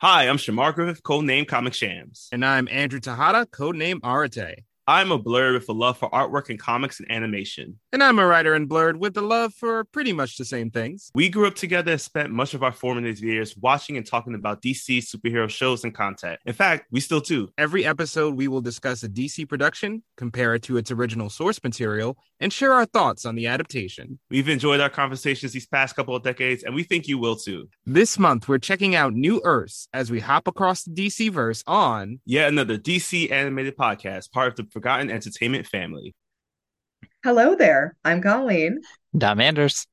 Hi, I'm Shamar Griffith, codename Comic Shams. And I'm Andrew Tejada, codename Arate. I'm a blerd with a love for artwork and comics and animation. And I'm a writer and blerd with a love for pretty much the same things. We grew up together and spent much of our formative years watching and talking about DC superhero shows and content. In fact, we still do. Every episode, we will discuss a DC production, compare it to its original source material, and share our thoughts on the adaptation. We've enjoyed our conversations these past couple of decades, and we think you will too. This month, we're checking out New Earths as we hop across the DC verse on yet another DC animated podcast, part of the Forgotten Entertainment family. Hello there. I'm Colleen. Dom Anders.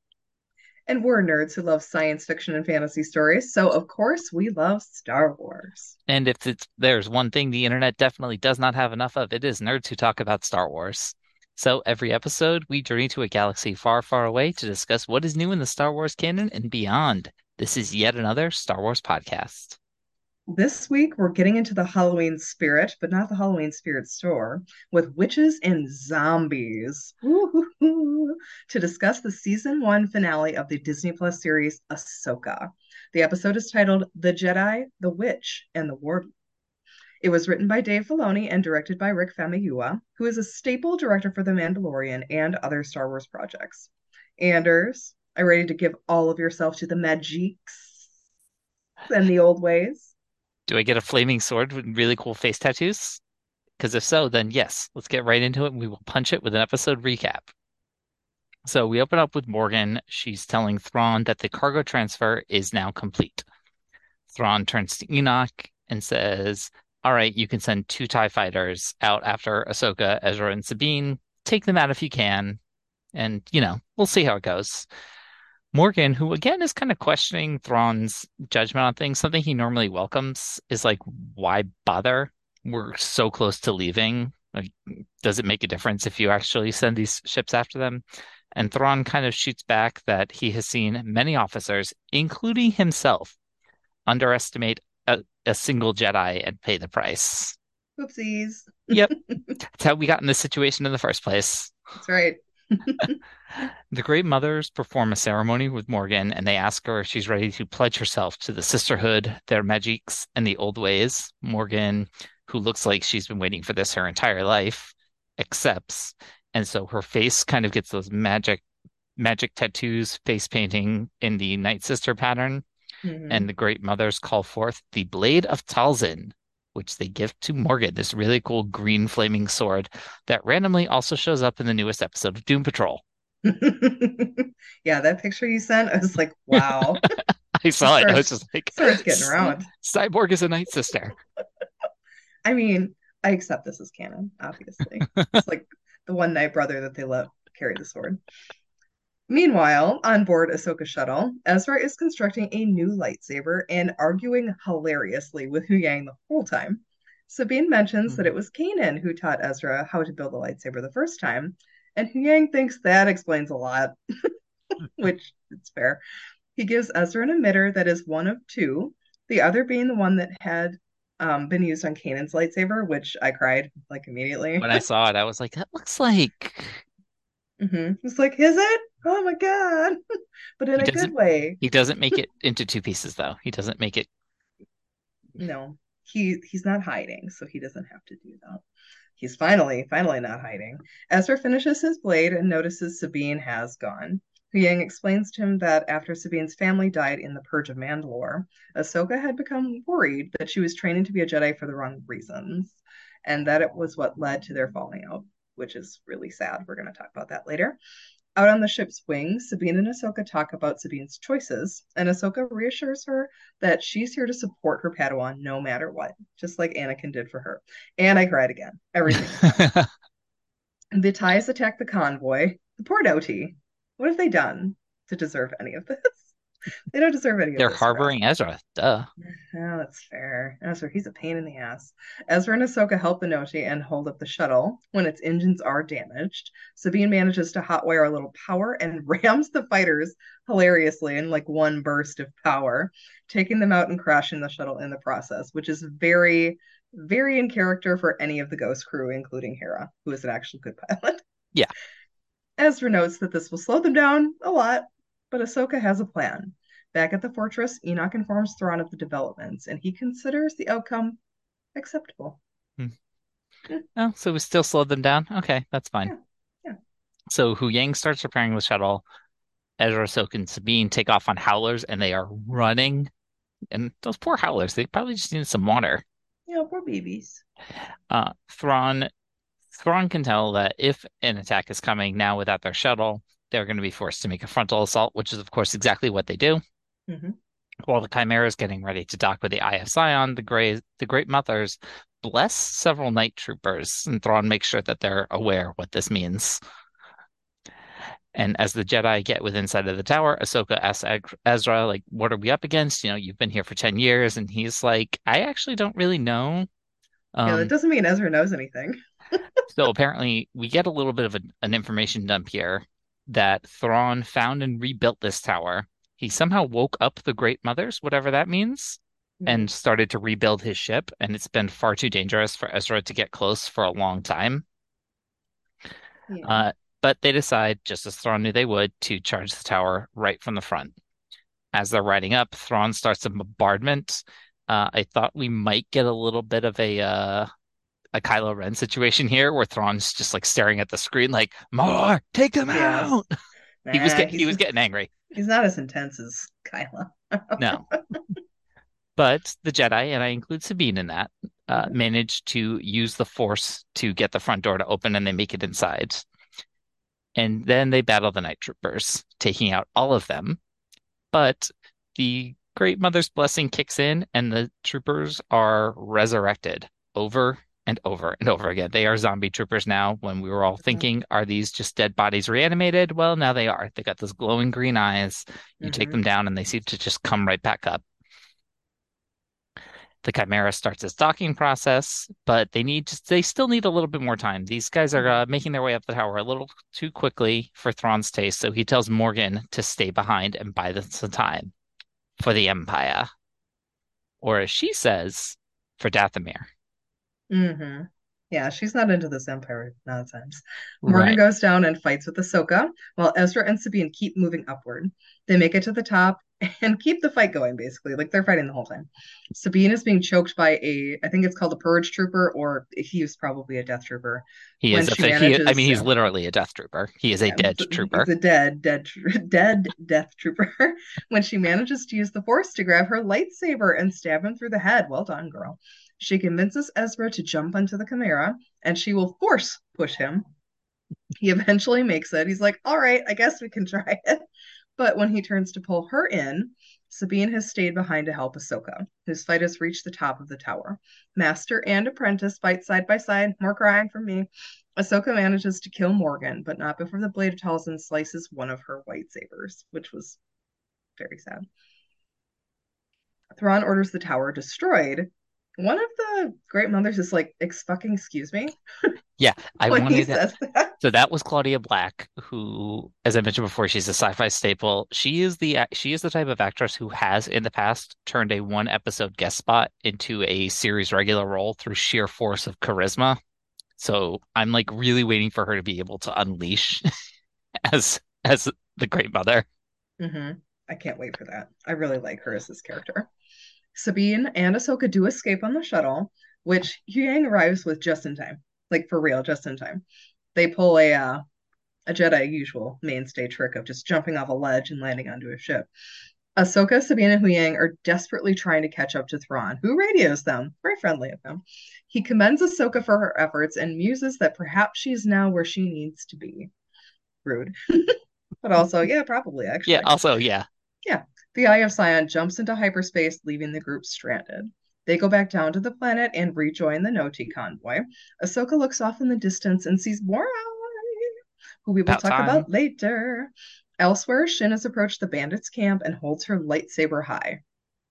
And we're nerds who love science fiction and fantasy stories. So, of course, we love Star Wars. And if it's there's one thing the internet definitely does not have enough of, it is nerds who talk about Star Wars. So every episode, we journey to a galaxy far, far away to discuss what is new in the Star Wars canon and beyond. This is yet another Star Wars podcast. This week, we're getting into the Halloween spirit, but not the Halloween spirit store, with witches and zombies to discuss the season one finale of the Disney Plus series Ahsoka. The episode is titled The Jedi, the Witch, and the Warlord. It was written by Dave Filoni and directed by Rick Famuyiwa, who is a staple director for The Mandalorian and other Star Wars projects. Anders, are you ready to give all of yourself to the magics and the old ways? Do I get a flaming sword with really cool face tattoos? Because if so, then yes, let's get right into it and we will punch it with an episode recap. So we open up with Morgan. She's telling Thrawn that the cargo transfer is now complete. Thrawn turns to Enoch and says, All right, you can send two TIE fighters out after Ahsoka, Ezra, and Sabine. Take them out if you can. And, you know, we'll see how it goes. Morgan, who again is kind of questioning Thrawn's judgment on things, something he normally welcomes, is like, why bother? We're so close to leaving. Like, does it make a difference if you actually send these ships after them? And Thrawn kind of shoots back that he has seen many officers, including himself, underestimate a, a single Jedi and pay the price. Oopsies. Yep. That's how we got in this situation in the first place. That's right. The Great Mothers perform a ceremony with Morgan and they ask her if she's ready to pledge herself to the sisterhood, their magics, and the old ways. Morgan, who looks like she's been waiting for this her entire life, accepts. And so her face kind of gets those magic magic tattoos, face painting in the Night Sister pattern. Mm-hmm. And the Great Mothers call forth the Blade of Talzin, which they give to Morgan, this really cool green flaming sword that randomly also shows up in the newest episode of Doom Patrol. yeah, that picture you sent, I was like, wow. I saw it. I was just like, sword's getting around. Cyborg is a night sister. I mean, I accept this as canon, obviously. it's like the one night brother that they let carry the sword. Meanwhile, on board Ahsoka shuttle, Ezra is constructing a new lightsaber and arguing hilariously with Huyang the whole time. Sabine mentions mm-hmm. that it was Kanan who taught Ezra how to build a lightsaber the first time, and Huyang thinks that explains a lot, which it's fair. He gives Ezra an emitter that is one of two, the other being the one that had um, been used on Kanan's lightsaber, which I cried like immediately. When I saw it, I was like, that looks like. Mm-hmm. It's like, is it? oh my god. But in he a good way. he doesn't make it into two pieces though. He doesn't make it no. He he's not hiding so he doesn't have to do that. He's finally finally not hiding. Ezra finishes his blade and notices sabine has gone. Huyang explains to him that after Sabine's family died in the Purge of Mandalore, Ahsoka had become worried that she was training to be a Jedi for the wrong reasons, and that it was what led to their falling out, which is really sad. We're going to talk about that later. Out on the ship's wing, Sabine and Ahsoka talk about Sabine's choices, and Ahsoka reassures her that she's here to support her Padawan no matter what, just like Anakin did for her. And I cried again. Everything. the TIEs attack the convoy. The poor Doughty. What have they done to deserve any of this? they don't deserve any. They're harboring Ezra. Duh. Yeah, that's fair. Ezra, he's a pain in the ass. Ezra and Ahsoka help the Noti and hold up the shuttle when its engines are damaged. Sabine manages to hotwire a little power and rams the fighters hilariously in like one burst of power, taking them out and crashing the shuttle in the process, which is very, very in character for any of the Ghost crew, including Hera, who is an actual good pilot. Yeah. Ezra notes that this will slow them down a lot, but Ahsoka has a plan. Back at the fortress, Enoch informs Thrawn of the developments, and he considers the outcome acceptable. Oh, so we still slowed them down? Okay, that's fine. Yeah, yeah. So Huyang starts repairing the shuttle. Ezra, Ahsoka, and Sabine take off on howlers, and they are running. And those poor howlers, they probably just needed some water. Yeah, poor babies. Uh, Thrawn, Thrawn can tell that if an attack is coming now without their shuttle, they're going to be forced to make a frontal assault, which is, of course, exactly what they do. hmm While the Chimera is getting ready to dock with the Eye of the Gray, the Great Mothers bless several night troopers, and Thrawn makes sure that they're aware what this means. And as the Jedi get within sight of the tower, Ahsoka asks Ezra, like, what are we up against? You know, you've been here for 10 years. And he's like, I actually don't really know. yeah, Um, that doesn't mean Ezra knows anything. so apparently, we get a little bit of a, an information dump here that Thrawn found and rebuilt this tower. He somehow woke up the Great Mothers, whatever that means, and started to rebuild his ship. And it's been far too dangerous for Ezra to get close for a long time. Yeah. Uh, but they decide, just as Thrawn knew they would, to charge the tower right from the front. As they're riding up, Thrawn starts a bombardment. Uh, I thought we might get a little bit of a uh, a Kylo Ren situation here, where Thrawn's just like staring at the screen, like "More, take them Yes. out." He was get, he was getting angry. He's not as intense as Kylo. No, but the Jedi, and I include Sabine in that, uh, managed to use the Force to get the front door to open, and they make it inside. And then they battle the Night Troopers, taking out all of them. But the Great Mother's blessing kicks in, and the troopers are resurrected over and over and over again. They are zombie troopers now. When we were all thinking, are these just dead bodies reanimated? Well, now they are. They got those glowing green eyes. You take Mhm. them down, and they seem to just come right back up. The Chimera starts its docking process, but they need to, they still need a little bit more time. These guys are uh, making their way up the tower a little too quickly for Thrawn's taste, so he tells Morgan to stay behind and buy them some time for the Empire. Or as she says, for Dathomir. Hmm Yeah, she's not into this Empire nonsense. Morgan Right. goes down and fights with Ahsoka, while Ezra and Sabine keep moving upward. They make it to the top and keep the fight going, basically. Like they're fighting the whole time. Sabine is being choked by a, I think it's called a purge trooper, or he was probably a death trooper. He is. a, she he, I mean, he's literally a death trooper. He is a Yeah, dead trooper. He's a dead, dead, dead death trooper. when she manages to use the Force to grab her lightsaber and stab him through the head. Well done, girl. She convinces Ezra to jump onto the Chimera, and she will force push him. He eventually makes it. He's like, "All right, I guess we can try it." But when he turns to pull her in, Sabine has stayed behind to help Ahsoka, whose fight has reached the top of the tower. Master and apprentice fight side by side. More crying from me. Ahsoka manages to kill Morgan, but not before the blade of Talzin slices one of her lightsabers, which was very sad. Thrawn orders the tower destroyed. One of the Great Mothers is like, "Ex fucking excuse me," yeah, I when he wanted to, says that. So that was Claudia Black, who, as I mentioned before, she's a sci-fi staple. She is the she is the type of actress who has in the past turned a one episode guest spot into a series regular role through sheer force of charisma. So I'm like really waiting for her to be able to unleash as as the Great Mother. hmm I can't wait for that. I really like her as this character. Sabine and Ahsoka do escape on the shuttle, which Huyang arrives with just in time. Like for real, just in time. They pull a uh, a Jedi usual mainstay trick of just jumping off a ledge and landing onto a ship. Ahsoka, Sabine, and Huyang are desperately trying to catch up to Thrawn, who radios them. Very friendly of him. He commends Ahsoka for her efforts and muses that perhaps she's now where she needs to be. Rude. but also, yeah, probably actually. Yeah, also, yeah. yeah. The Eye of Sion jumps into hyperspace, leaving the group stranded. They go back down to the planet and rejoin the Noti convoy. Ahsoka looks off in the distance and sees Morai, who we will About talk time. about later. Elsewhere, Shin has approached the bandits' camp and holds her lightsaber high.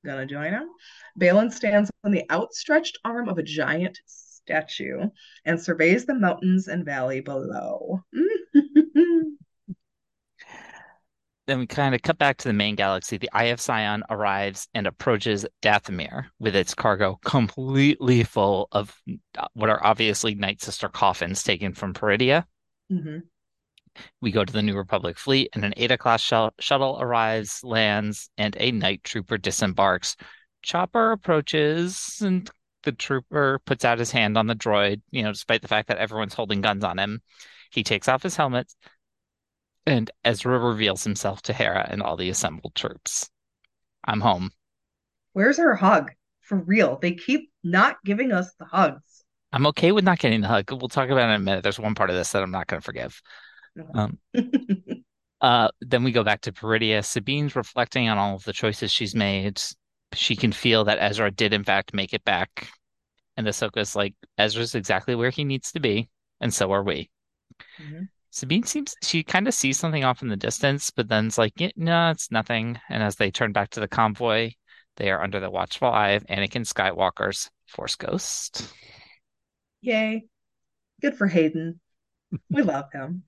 Gonna join him? Baylan stands on the outstretched arm of a giant statue and surveys the mountains and valley below. Then we kind of cut back to the main galaxy. The Eye of Sion arrives and approaches Dathomir with its cargo completely full of uh, what are obviously Night Sister coffins taken from Peridea. Mhm. We go to the New Republic fleet, and an Eta class sh- shuttle arrives, lands, and a night trooper disembarks. Chopper approaches, and the trooper puts out his hand on the droid, you know, despite the fact that everyone's holding guns on him. He takes off his helmet, and Ezra reveals himself to Hera and all the assembled troops. I'm home. Where's her hug? For real. They keep not giving us the hugs. I'm okay with not getting the hug. We'll talk about it in a minute. There's one part of this that I'm not going to forgive. Um, uh, then we go back to Peridea. Sabine's reflecting on all of the choices she's made. She can feel that Ezra did, in fact, make it back. And Ahsoka's like, Ezra's exactly where he needs to be, and so are we. Mhm. Sabine seems she kind of sees something off in the distance, but then's like, "Yeah, no, it's nothing. And as they turn back to the convoy, they are under the watchful eye of Anakin Skywalker's Force Ghost. Yay. Good for Hayden. We love him.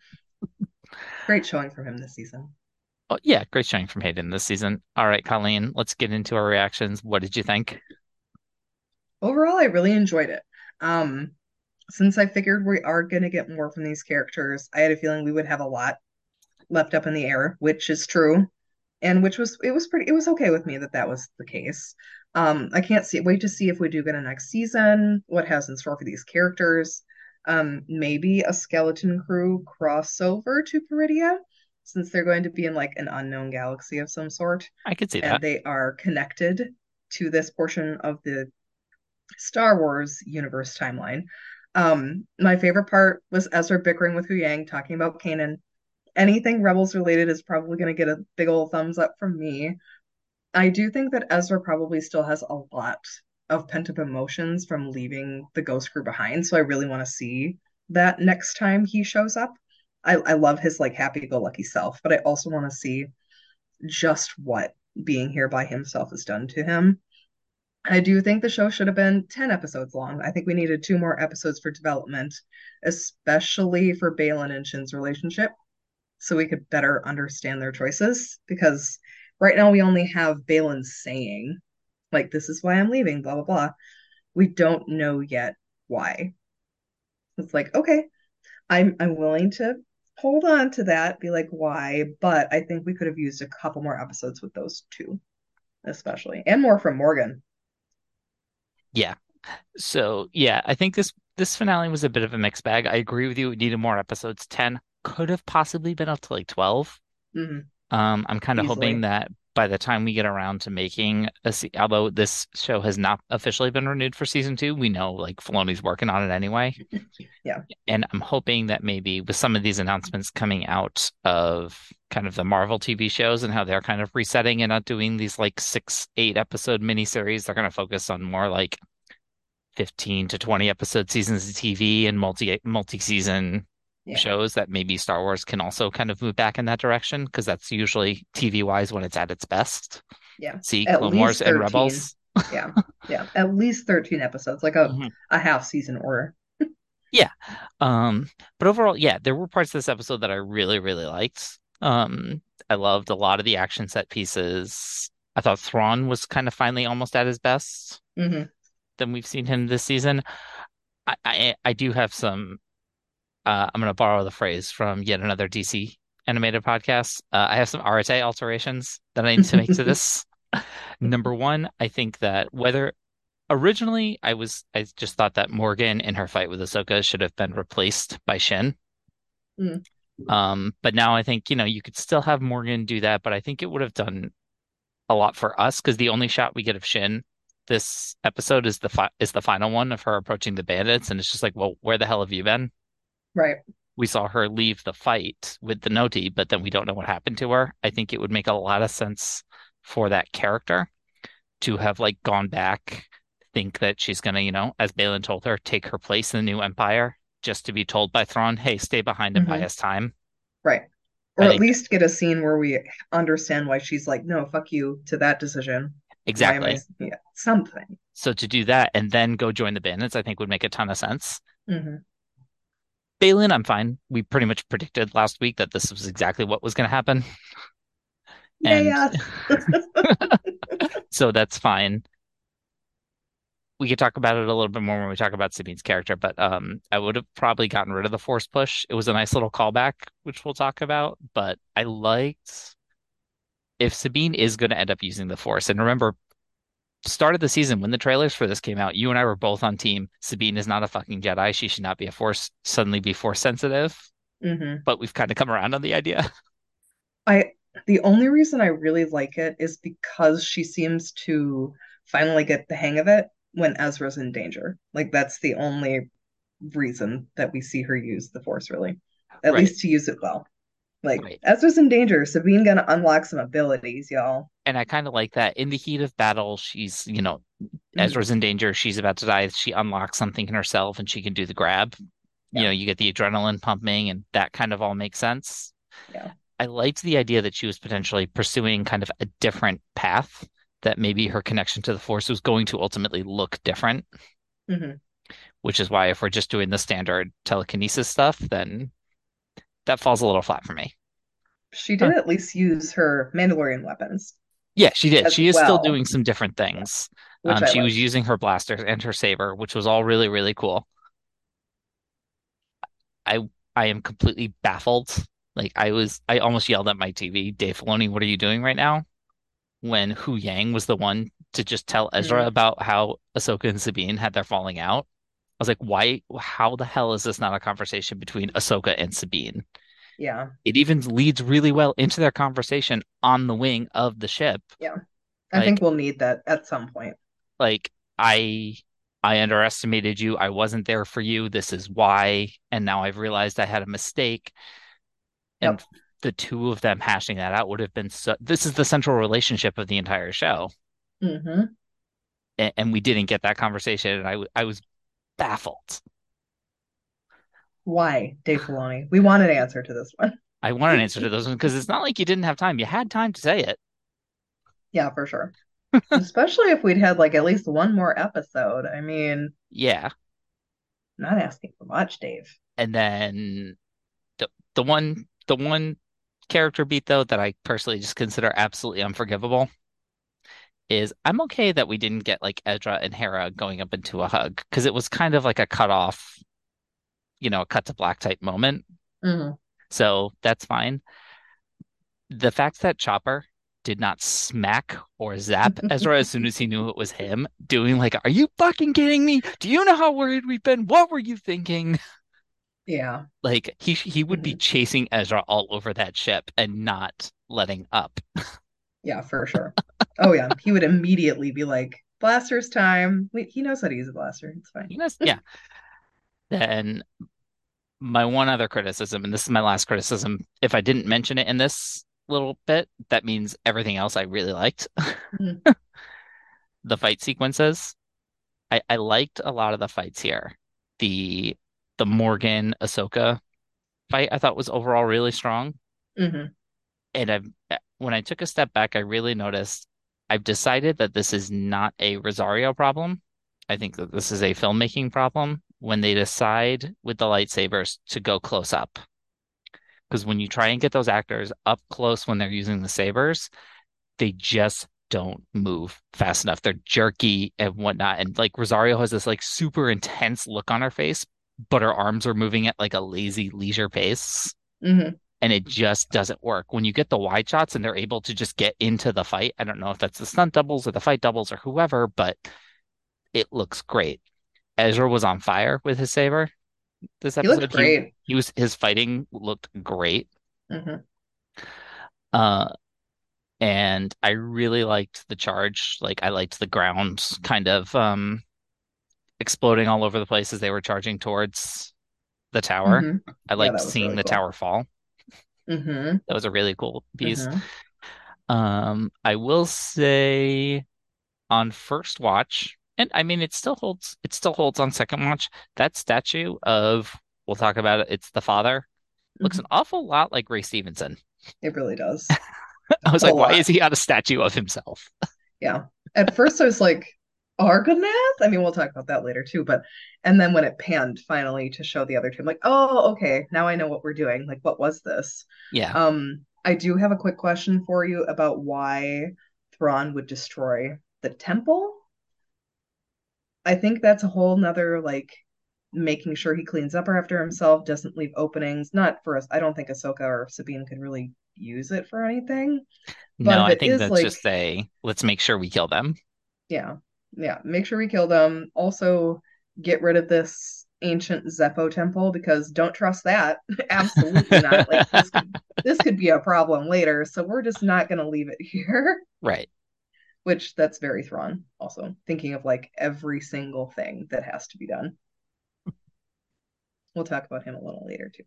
Great showing from him this season. Oh, yeah, great showing from Hayden this season. All right, Colleen, let's get into our reactions. What did you think? Overall, I really enjoyed it. Um, since I figured we are going to get more from these characters, I had a feeling we would have a lot left up in the air, which is true, and which was it was pretty it was okay with me that that was the case. Um, I can't see wait to see if we do get a next season, what has in store for these characters. Um, maybe a skeleton crew crossover to Peridea, since they're going to be in like an unknown galaxy of some sort I could see and that. they are connected to this portion of the Star Wars universe timeline. Um, my favorite part was Ezra bickering with Huyang, talking about Kanan. Anything Rebels related is probably going to get a big old thumbs up from me. I do think that Ezra probably still has a lot of pent up emotions from leaving the Ghost Crew behind, so I really want to see that next time he shows up. I, I love his like happy go lucky self, but I also want to see just what being here by himself has done to him. I do think the show should have been 10 episodes long. I think we needed two more episodes for development, especially for Baylan and Shin's relationship, so we could better understand their choices. Because right now we only have Baylan saying, like, this is why I'm leaving, blah, blah, blah. We don't know yet why. It's like, okay, I'm I'm willing to hold on to that, be like, why? But I think we could have used a couple more episodes with those two, especially, and more from Morgan. Yeah. So yeah, I think this this finale was a bit of a mixed bag. I agree with you. It needed more episodes. 10 could have possibly been up to like 12. Mhm. Um, I'm kind of hoping that by the time we get around to making a se although this show has not officially been renewed for season two, we know like Filoni's working on it anyway. Yeah. And I'm hoping that maybe with some of these announcements coming out of kind of the Marvel TV shows and how they're kind of resetting and not doing these like six, eight episode miniseries, they're going to focus on more like 15 to 20 episode seasons of TV and multi multi-season Yeah. shows that maybe Star Wars can also kind of move back in that direction because that's usually TV wise when it's at its best. Yeah. See At Clone Wars and Rebels. Yeah. Yeah. At least 13 episodes, like a, Mhm. a half season order. Yeah. Um, but overall, yeah, there were parts of this episode that I really, really liked. Um, I loved a lot of the action set pieces. I thought Thrawn was kind of finally almost at his best hmm than we've seen him this season. I I, I do have some. Uh, I'm going to borrow the phrase from yet another DC animated podcast. Uh, I have some Arate alterations that I need to make to this. Number one, I think that whether originally I was, I just thought that Morgan in her fight with Ahsoka should have been replaced by Shin. Mm. Um, but now I think, you know, you could still have Morgan do that, but I think it would have done a lot for us because the only shot we get of Shin this episode is the fi is the final one of her approaching the bandits, and it's just like, well, where the hell have you been? Right. We saw her leave the fight with the Noti, but then we don't know what happened to her. I think it would make a lot of sense for that character to have like gone back, think that she's gonna, you know, as Baylan told her, take her place in the new empire, just to be told by Thrawn, hey, stay behind and buy Mhm. us time. Right. Or I at think- least get a scene where we understand why she's like, no, fuck you to that decision. I- Exactly. Yeah. Something. So to do that and then go join the bandits, I think would make a ton of sense. hmm Baylan, I'm fine. We pretty much predicted last week that this was exactly what was going to happen. And Yeah. so that's fine. we could talk about it a little bit more when we talk about Sabine's character, but um, I would have probably gotten rid of the force push. It was a nice little callback, which we'll talk about, but I liked if Sabine is going to end up using the force. And remember, start of the season when the trailers for this came out, you and I were both on team. Sabine is not a fucking Jedi. She should not be a force suddenly be force sensitive. hmm But we've kind of come around on the idea. I the only reason I really like it is because she seems to finally get the hang of it when Ezra's in danger. Like that's the only reason that we see her use the Force, really. At Right. least to use it well. Like Right. Ezra's in danger, Sabine gonna unlock some abilities, y'all. And I kind of like that. In the heat of battle, she's, you know. Ezra's in danger. She's about to die. She unlocks something in herself and she can do the grab. You know, you get the adrenaline pumping and that kind of all makes sense. Yeah. I liked the idea that she was potentially pursuing kind of a different path, that maybe her connection to the Force was going to ultimately look different, hmm which is why if we're just doing the standard telekinesis stuff, then that falls a little flat for me. She did at least use her Mandalorian weapons, Yeah, she did. She is still doing some different things. Um, she was using her blasters and her saber, which was all really, really cool. I I am completely baffled. Like I was, I almost yelled at my TV, Dave Filoni, what are you doing right now? When Huyang was the one to just tell Ezra Mm. about how Ahsoka and Sabine had their falling out. I was like, why? How the hell is this not a conversation between Ahsoka and Sabine? Yeah. It even leads really well into their conversation on the wing of the ship. Yeah. I think we'll need that at some point. like I I underestimated you. I wasn't there for you. This is why. And now I've realized I had a mistake. And Yep. the two of them hashing that out would have been so this is the central relationship of the entire show. hmm And, and we didn't get that conversation and I I was baffled. Why, Dave Filoni? We want an answer to this one. I want an answer to those ones because it's not like you didn't have time. You had time to say it. Yeah, for sure. Especially if we'd had like at least one more episode. I mean, Yeah. not asking for much, Dave. And then the the one the one character beat though that I personally just consider absolutely unforgivable is I'm okay that we didn't get like Ezra and Hera going up into a hug because it was kind of like a cut off, you know, a cut to black type moment. hmm So that's fine. The fact that Chopper did not smack or zap Ezra as soon as he knew it was him, doing like, "Are you fucking kidding me? Do you know how worried we've been? What were you thinking?" Yeah. Like he he would be chasing Ezra all over that ship and not letting up. Yeah, for sure. Oh yeah, he would immediately be like, "Blasters time." Wait, he knows how to use a blaster. It's fine. You know, yeah. Then my one other criticism, and this is my last criticism, if I didn't mention it in this little bit, that means everything else I really liked. Mhm. The fight sequences. I, I liked a lot of the fights here. The the Morgan Ahsoka fight I thought was overall really strong. hmm And I've when I took a step back, I really noticed I've decided that this is not a Rosario problem. I think that this is a filmmaking problem when they decide with the lightsabers to go close up. Because when you try and get those actors up close when they're using the sabers, they just don't move fast enough. They're jerky and whatnot. And like Rosario has this like super intense look on her face, but her arms are moving at like a lazy leisure pace hmm and it just doesn't work. When you get the wide shots and they're able to just get into the fight, I don't know if that's the stunt doubles or the fight doubles or whoever, but it looks great. Ezra was on fire with his saber this He episode. looked great. He, was his fighting looked great. hmm Uh, and I really liked the charge. Like I liked the ground kind of um exploding all over the place as they were charging towards the tower. hmm I liked was seeing really the cool. tower fall. hmm That was a really cool piece. hmm Um, I will say on first watch, and I mean it still holds it still holds on second watch, that statue of we'll talk about it, it's the father, looks an awful lot like Ray Stevenson. It really does. I was A like, why is he on a statue of himself? Yeah. At first I was like, Argonath? I mean, we'll talk about that later too, but and then when it panned finally to show the other two, I'm like, oh, okay, now I know what we're doing. Like, what was this? Yeah. Um, I do have a quick question for you about why Thrawn would destroy the temple. I think that's a whole nother like making sure he cleans up after himself, doesn't leave openings. Not for us. I don't think Ahsoka or Sabine could really use it for anything. no, I think that's like, just a let's make sure we kill them. Yeah, yeah. Make sure we kill them. Also, get rid of this ancient Zeffo temple because don't trust that. Absolutely not. Like this could, this could be a problem later, so we're just not going to leave it here. Right. Which that's very Thrawn. Also thinking of like every single thing that has to be done. We'll talk about him a little later too.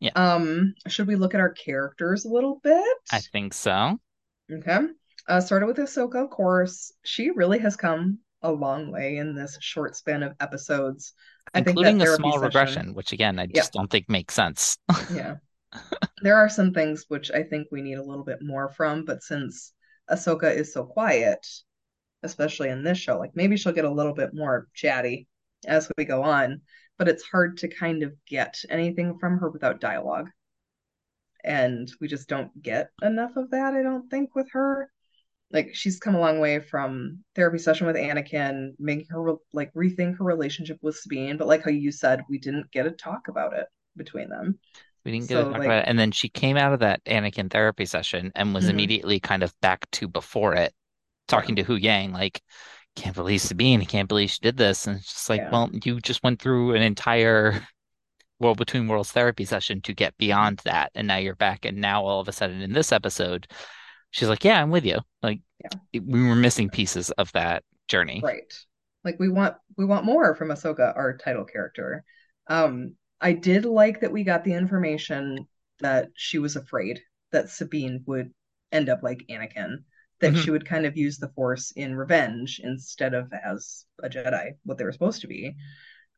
Yeah. Um, should we look at our characters a little bit? I think so. Okay. Uh, started with Ahsoka, of course. She really has come a long way in this short span of episodes. Including a small session, regression, which again I just yeah. don't think makes sense. yeah. There are some things which I think we need a little bit more from, but since Ahsoka is so quiet, especially in this show, like maybe she'll get a little bit more chatty as we go on but it's hard to kind of get anything from her without dialogue. And we just don't get enough of that, I don't think, with her. Like she's come a long way from therapy session with Anakin, making her like rethink her relationship with Sabine. But like how you said, we didn't get a talk about it between them. We didn't get so, to talk like, about it. And then she came out of that Anakin therapy session and was mm-hmm. immediately kind of back to before it, talking to Huyang, like, can't believe Sabine, can't believe she did this. And it's just like, yeah. well, you just went through an entire World Between Worlds therapy session to get beyond that. And now you're back. And now all of a sudden in this episode, she's like, yeah, I'm with you. Like yeah. we were missing pieces of that journey. Right. Like we want, we want more from Ahsoka, our title character. Um, I did like that we got the information that she was afraid that Sabine would end up like Anakin that mm-hmm. she would kind of use the force in revenge instead of as a Jedi, what they were supposed to be.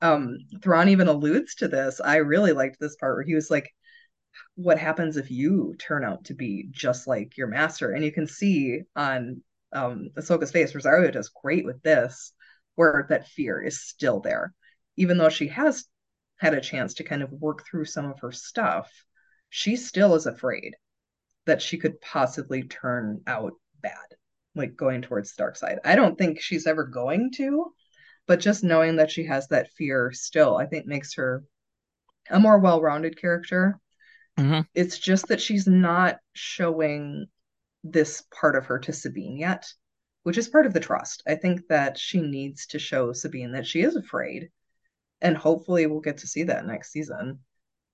Um, Thrawn even alludes to this. I really liked this part where he was like, What happens if you turn out to be just like your master? And you can see on um Ahsoka's face, Rosario does great with this, where that fear is still there. Even though she has had a chance to kind of work through some of her stuff, she still is afraid that she could possibly turn out bad, like going towards the dark side. I don't think she's ever going to, but just knowing that she has that fear still, I think makes her a more well rounded character. Mm-hmm. It's just that she's not showing this part of her to Sabine yet, which is part of the trust. I think that she needs to show Sabine that she is afraid, and hopefully we'll get to see that next season.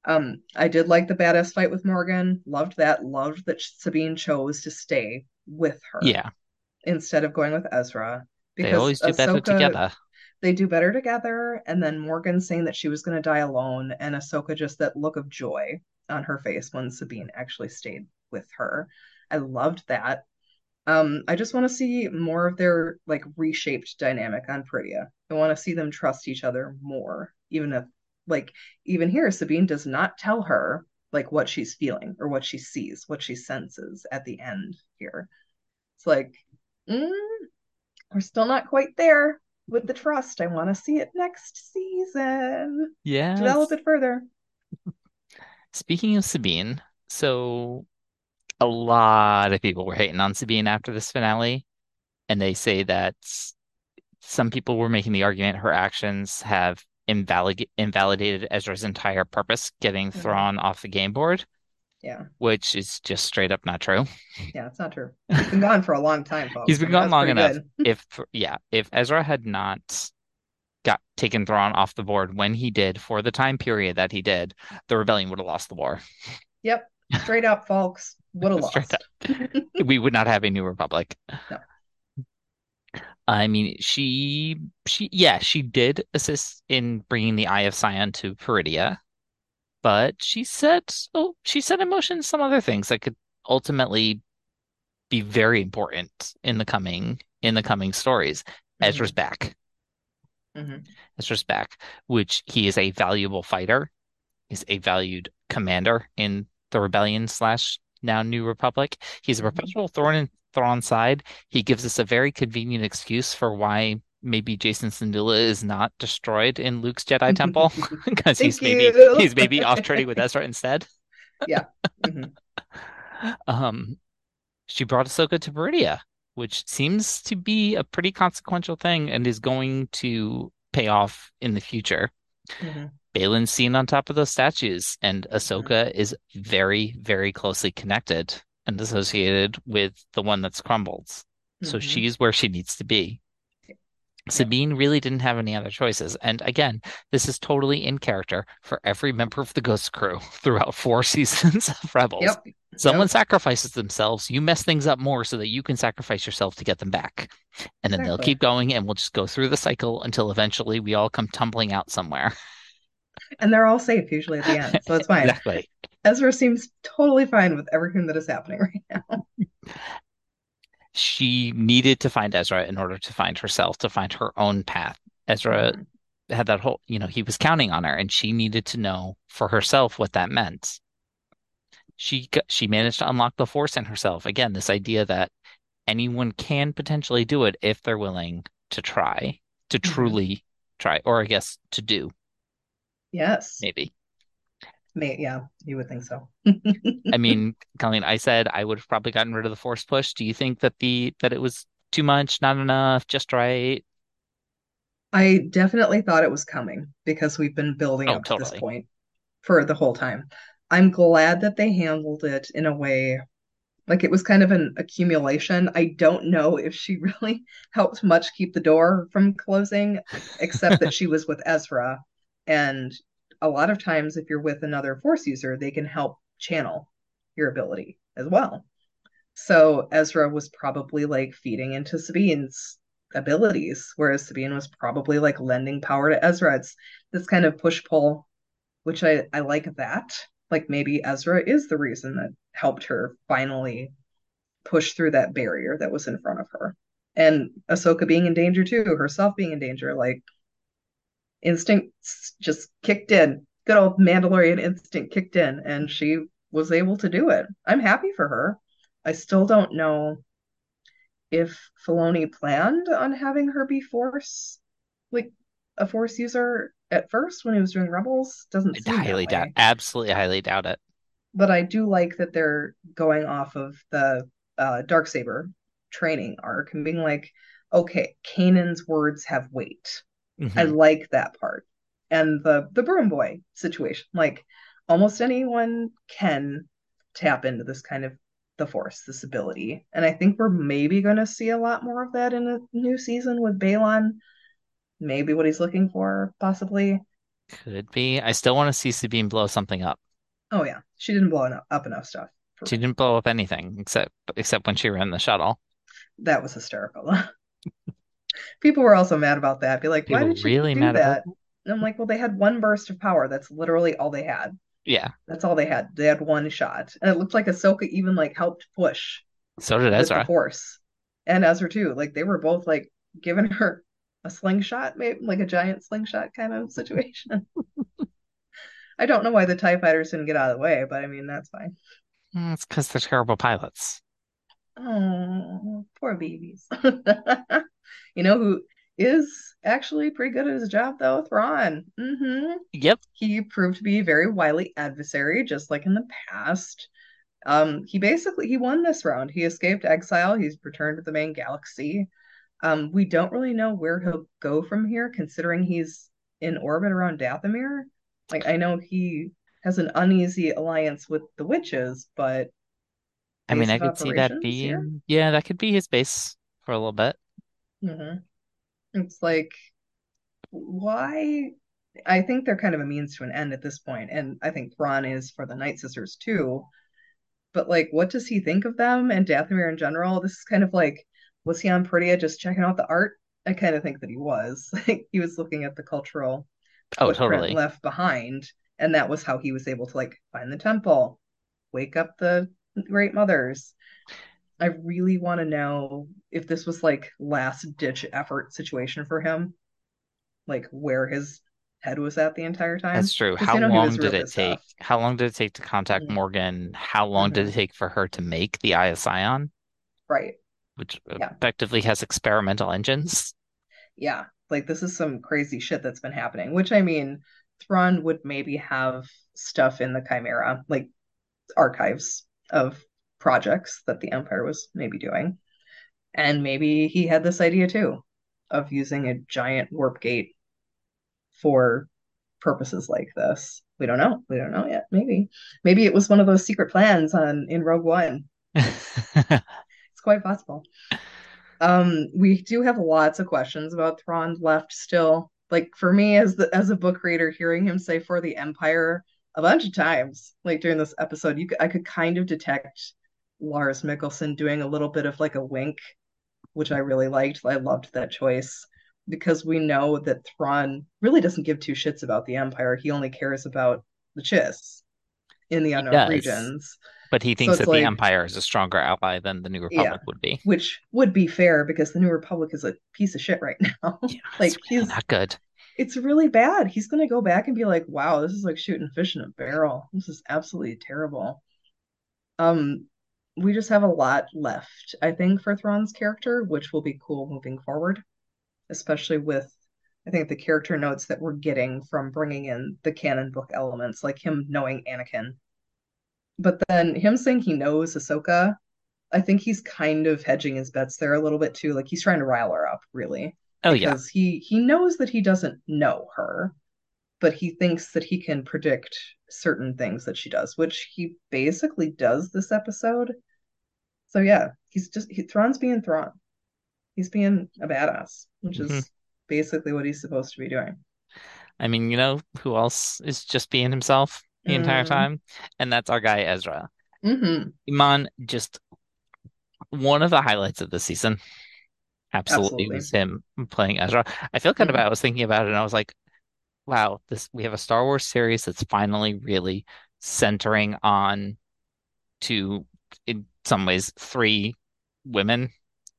Um, I did like the badass fight with Morgan. Loved that. Loved that Sabine chose to stay with her. Yeah. Instead of going with Ezra. Because they always do Ahsoka, better together. They do better together. And then Morgan saying that she was going to die alone, and Ahsoka just that look of joy on her face when Sabine actually stayed with her. I loved that. Um, I just want to see more of their like reshaped dynamic on Peridea. I want to see them trust each other more, even if like even here Sabine does not tell her like what she's feeling or what she sees, what she senses at the end here. It's like, mm, we're still not quite there with the trust. I want to see it next season. Yeah. Develop it further. Speaking of Sabine, so a lot of people were hating on Sabine after this finale, and they say that some people were making the argument her actions have invalid- invalidated Ezra's entire purpose, getting mm-hmm. Thrawn off the game board. Yeah. Which is just straight up not true. Yeah, it's not true. He's been gone for a long time, folks. He's been gone long enough. if yeah, if Ezra had not got taken Thrawn off the board when he did for the time period that he did, the rebellion would have lost the war. Yep. Straight up, folks. Would have lost. we would not have a new republic. No. I mean, she she yeah, she did assist in bringing the Eye of Sion to Peridea, but she said oh, she said in motion some other things that could ultimately be very important in the coming in the coming stories. Mm-hmm. Ezra's back. Mm-hmm. Ezra's back, which he is a valuable fighter, is a valued commander in the rebellion slash now New Republic. He's a mm-hmm. perpetual thorn in Thrawn side, he gives us a very convenient excuse for why maybe Jacen Syndulla is not destroyed in Luke's Jedi Temple because he's maybe you. he's maybe off trading with Ezra instead. Yeah. Mm-hmm. um, she brought Ahsoka to Peridea, which seems to be a pretty consequential thing and is going to pay off in the future. Mhm. Baylan's seen on top of those statues, and Mm-hmm. Ahsoka is very, very closely connected and associated with the one that's crumbled. So Mhm. she's where she needs to be. Sabine really didn't have any other choices. And again, this is totally in character for every member of the Ghost crew throughout four seasons of Rebels. Yep. Someone Yep. sacrifices themselves, you mess things up more so that you can sacrifice yourself to get them back. And then they'll keep going and we'll just go through the cycle until eventually we all come tumbling out somewhere. And they're all safe usually at the end, so it's fine. Exactly. Ezra seems totally fine with everything that is happening right now. She needed to find Ezra in order to find herself, to find her own path. Ezra Mhm. had that whole, you know, he was counting on her and she needed to know for herself what that meant. She she managed to unlock the force in herself. Again, this idea that anyone can potentially do it if they're willing to try, to Mhm. truly try, or I guess to do, Yes. maybe. May, yeah, you would think so. I mean, Colleen, I said I would have probably gotten rid of the force push. Do you think that the that it was too much, not enough, just right? I definitely thought it was coming because we've been building Oh, up to this point for the whole time. I'm glad that they handled it in a way like it was kind of an accumulation. I don't know if she really helped much keep the door from closing, except that she was with Ezra. And a lot of times, if you're with another Force user, they can help channel your ability as well. So Ezra was probably like feeding into Sabine's abilities, whereas Sabine was probably like lending power to Ezra. It's this kind of push pull, which I, I like that. Like maybe Ezra is the reason that helped her finally push through that barrier that was in front of her. And Ahsoka being in danger too, herself being in danger, like instincts just kicked in. Good old Mandalorian instinct kicked in, and she was able to do it. I'm happy for her. I still don't know if Filoni planned on having her be Force, like a Force user at first when he was doing Rebels. Doesn't I seem highly doubt, absolutely highly doubt it. But I do like that they're going off of the uh, dark saber training arc and being like, okay, Kanan's words have weight. I Mhm. like that part. And the the broom boy situation, like almost anyone can tap into this kind of the force, this ability. And I think we're maybe going to see a lot more of that in a new season with Baylan. Maybe what he's looking for, possibly. Could be. I still want to see Sabine blow something up. Oh yeah, she didn't blow enough, up enough stuff. She me. didn't blow up anything except except when she ran the shuttle. That was hysterical. People were also mad about that. Be like, why People did you really do mad about that? And I'm like, well, they had one burst of power. That's literally all they had. Yeah. That's all they had. They had one shot. And it looked like Ahsoka even like helped push So did with the Ezra. force. And Ezra too. Like they were both like giving her a slingshot, maybe like a giant slingshot kind of situation. I don't know why the TIE fighters didn't get out of the way, but I mean that's fine. It's because they're terrible pilots. Oh, poor babies. You know who is actually pretty good at his job though? Thrawn. hmm Yep. He proved to be a very wily adversary, just like in the past. Um, he basically he won this round. He escaped exile. He's returned to the main galaxy. Um, we don't really know where he'll go from here, considering he's in orbit around Dathomir. Like I know he has an uneasy alliance with the witches, but I mean, I could see that being, yeah, that could be his base for a little bit. hmm It's like, why? I think they're kind of a means to an end at this point, and I think Thrawn is for the Night Sisters too. But like, what does he think of them and Dathomir in general? This is kind of like, was he on Peridea just checking out the art? I kind of think that he was. Like, he was looking at the cultural Oh, totally. left behind, and that was how he was able to like find the temple, wake up the Great Mothers. I really want to know if this was like last ditch effort situation for him, like where his head was at the entire time. That's true. How you know he long did it take? off. How long did it take to contact Mhm. Morgan? How long did Mhm. it take for her to make the Eye of Sion, Right. which Yeah. effectively has experimental engines? Yeah. Like this is some crazy shit that's been happening, which I mean, Thrawn would maybe have stuff in the Chimera, like archives of projects that the Empire was maybe doing. And maybe he had this idea too of using a giant warp gate for purposes like this. We don't know. We don't know yet. Maybe. Maybe it was one of those secret plans on in Rogue One. it's quite possible. Um, we do have lots of questions about Thrawn left still. Like for me as the as a book reader, hearing him say for the Empire a bunch of times, like during this episode, you I could kind of detect Lars Mikkelsen doing a little bit of like a wink, which I really liked. I loved that choice because we know that Thrawn really doesn't give two shits about the Empire. He only cares about the Chiss in the unknown regions. But he thinks so that like, the Empire is a stronger ally than the New Republic yeah, would be. Which would be fair because the New Republic is a piece of shit right now. Yeah, like really he's not good. It's really bad. He's gonna go back and be like, wow, this is like shooting fish in a barrel. This is absolutely terrible. Um, we just have a lot left, I think, for Thrawn's character, which will be cool moving forward, especially with I think the character notes that we're getting from bringing in the canon book elements, like him knowing Anakin but then him saying he knows Ahsoka, I think he's kind of hedging his bets there a little bit too. Like he's trying to rile her up, really. Oh yeah. Because he he knows that he doesn't know her, but he thinks that he can predict certain things that she does, which he basically does this episode. So yeah, he's just he, Thrawn's being Thrawn. He's being a badass, which mm-hmm. is basically what he's supposed to be doing. I mean, you know who else is just being himself? the mm. entire time, and that's our guy Ezra. Mm-hmm. Eman just one of the highlights of the season. Absolutely, Absolutely, was him playing Ezra. I feel kind mm-hmm. of bad. I was thinking about it, and I was like, "Wow, this we have a Star Wars series that's finally really centering on two, in some ways, three women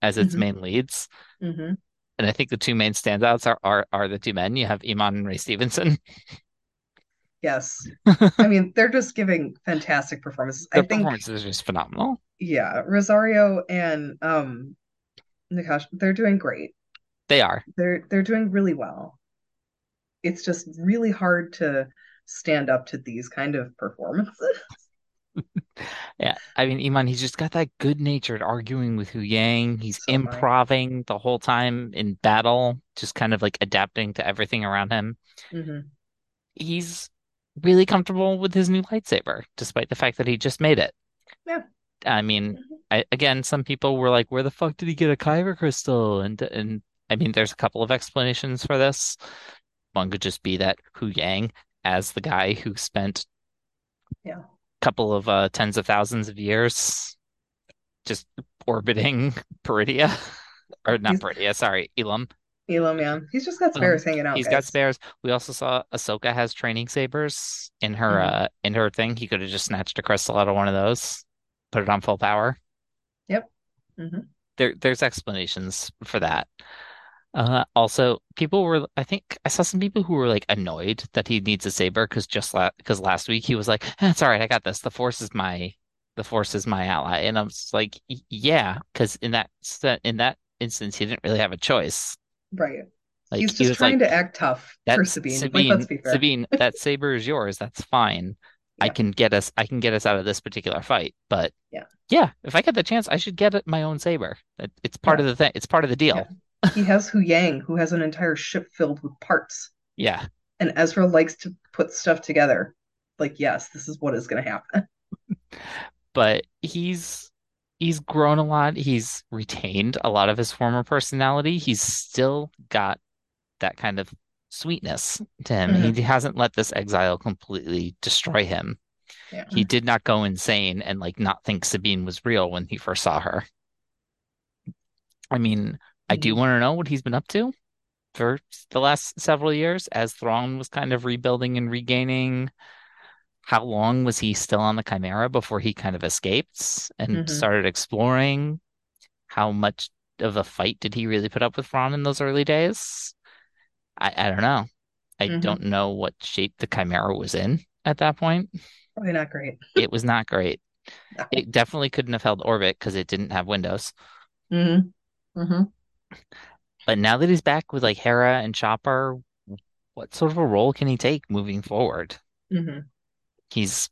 as its mm-hmm. main leads." Mm-hmm. And I think the two main standouts are, are are the two men. You have Eman and Ray Stevenson. Yes. I mean, they're just giving fantastic performances. Their I think performances are just phenomenal. Yeah, Rosario and um Natasha, they're doing great. They are. They're they're doing really well. It's just really hard to stand up to these kind of performances. yeah, I mean, Eman, he's just got that good natured arguing with Huyang. He's so improving the whole time in battle, just kind of like adapting to everything around him. Mm-hmm. He's really comfortable with his new lightsaber, despite the fact that he just made it. Yeah. I mean, mm-hmm. I, again, some people were like, "Where the fuck did he get a kyber crystal?" And and I mean, there's a couple of explanations for this. One could just be that Huyang, as the guy who spent yeah a couple of uh, tens of thousands of years just orbiting Peridea, or not Peridea, sorry, Ilum, Ilum, yeah. He's just got spares um, hanging out. He's guys. got spares. We also saw Ahsoka has training sabers in her mm-hmm. uh in her thing. He could have just snatched a crystal out of one of those, put it on full power. Yep. Mm-hmm. There there's explanations for that. Uh, also, people were, I think I saw some people who were like annoyed that he needs a saber because just because la- last week he was like, eh, "It's all right, I got this. The Force is my, the Force is my ally," and I'm just like, "Yeah," because in that in that instance, he didn't really have a choice. Right. Like, He's just trying like, to act tough for Sabine. Sabine, like, let's be fair. Sabine, that saber is yours. That's fine. Yeah. I can get us. I can get us out of this particular fight. But yeah, yeah. If I get the chance, I should get my own saber. It's part yeah. of the thing. It's part of the deal. Yeah. He has Hu Yang, who has an entire ship filled with parts. Yeah. And Ezra likes to put stuff together. Like, yes, this is what is going to happen. but he's he's grown a lot. He's retained a lot of his former personality. He's still got that kind of sweetness to him. Mm-hmm. He hasn't let this exile completely destroy him. Yeah. He did not go insane and like not think Sabine was real when he first saw her. I mean. I do mm-hmm. want to know what he's been up to for the last several years as Thrawn was kind of rebuilding and regaining how long was he still on the Chimera before he kind of escaped and mm-hmm. started exploring? How much of a fight did he really put up with Thrawn in those early days? I, I don't know. I mm-hmm. don't know what shape the Chimera was in at that point. Probably not great. it was not great. No. It definitely couldn't have held orbit because it didn't have windows. Mm-hmm. Mm-hmm. But now that he's back with like Hera and Chopper, what sort of a role can he take moving forward? Mm-hmm he's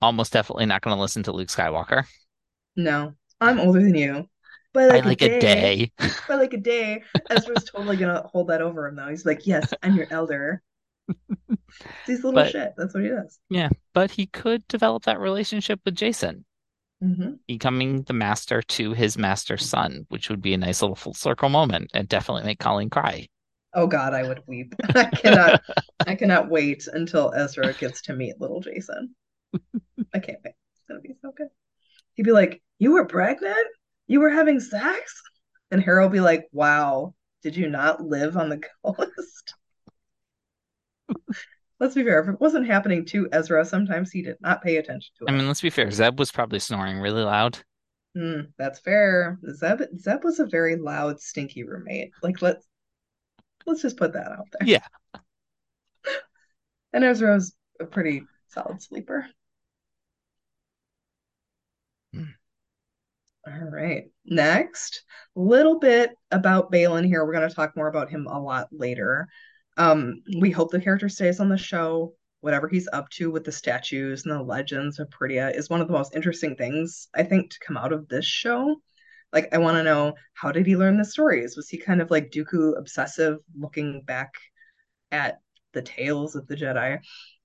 almost definitely not going to listen to Luke Skywalker. No, I'm older than you, by like, by like a day. by like a day. Ezra's totally gonna hold that over him though. He's like, Yes, I'm your elder. He's little But- shit. That's what he does. Yeah, but he could develop that relationship with Jacen, hmm becoming the master to his master's son, which would be a nice little full circle moment and definitely make Colleen cry. Oh God, I would weep. I cannot I cannot wait until Ezra gets to meet little Jacen. I can't wait. It's gonna be so good. He'd be like, You were pregnant? You were having sex? And Harold be like, Wow, did you not live on the coast? Let's be fair, if it wasn't happening to Ezra, sometimes he did not pay attention to it. I mean, let's be fair, Zeb was probably snoring really loud. Hmm, that's fair. Zeb Zeb was a very loud, stinky roommate. Like let's let's just put that out there. Yeah. And Ezra was a pretty solid sleeper. All right. Next, little bit about Baylan here. We're going to talk more about him a lot later. Um, we hope the character stays on the show. Whatever he's up to with the statues and the legends of Peridea is one of the most interesting things, I think, to come out of this show. Like, I want to know how did he learn the stories? Was he kind of like Dooku obsessive, looking back at the tales of the Jedi?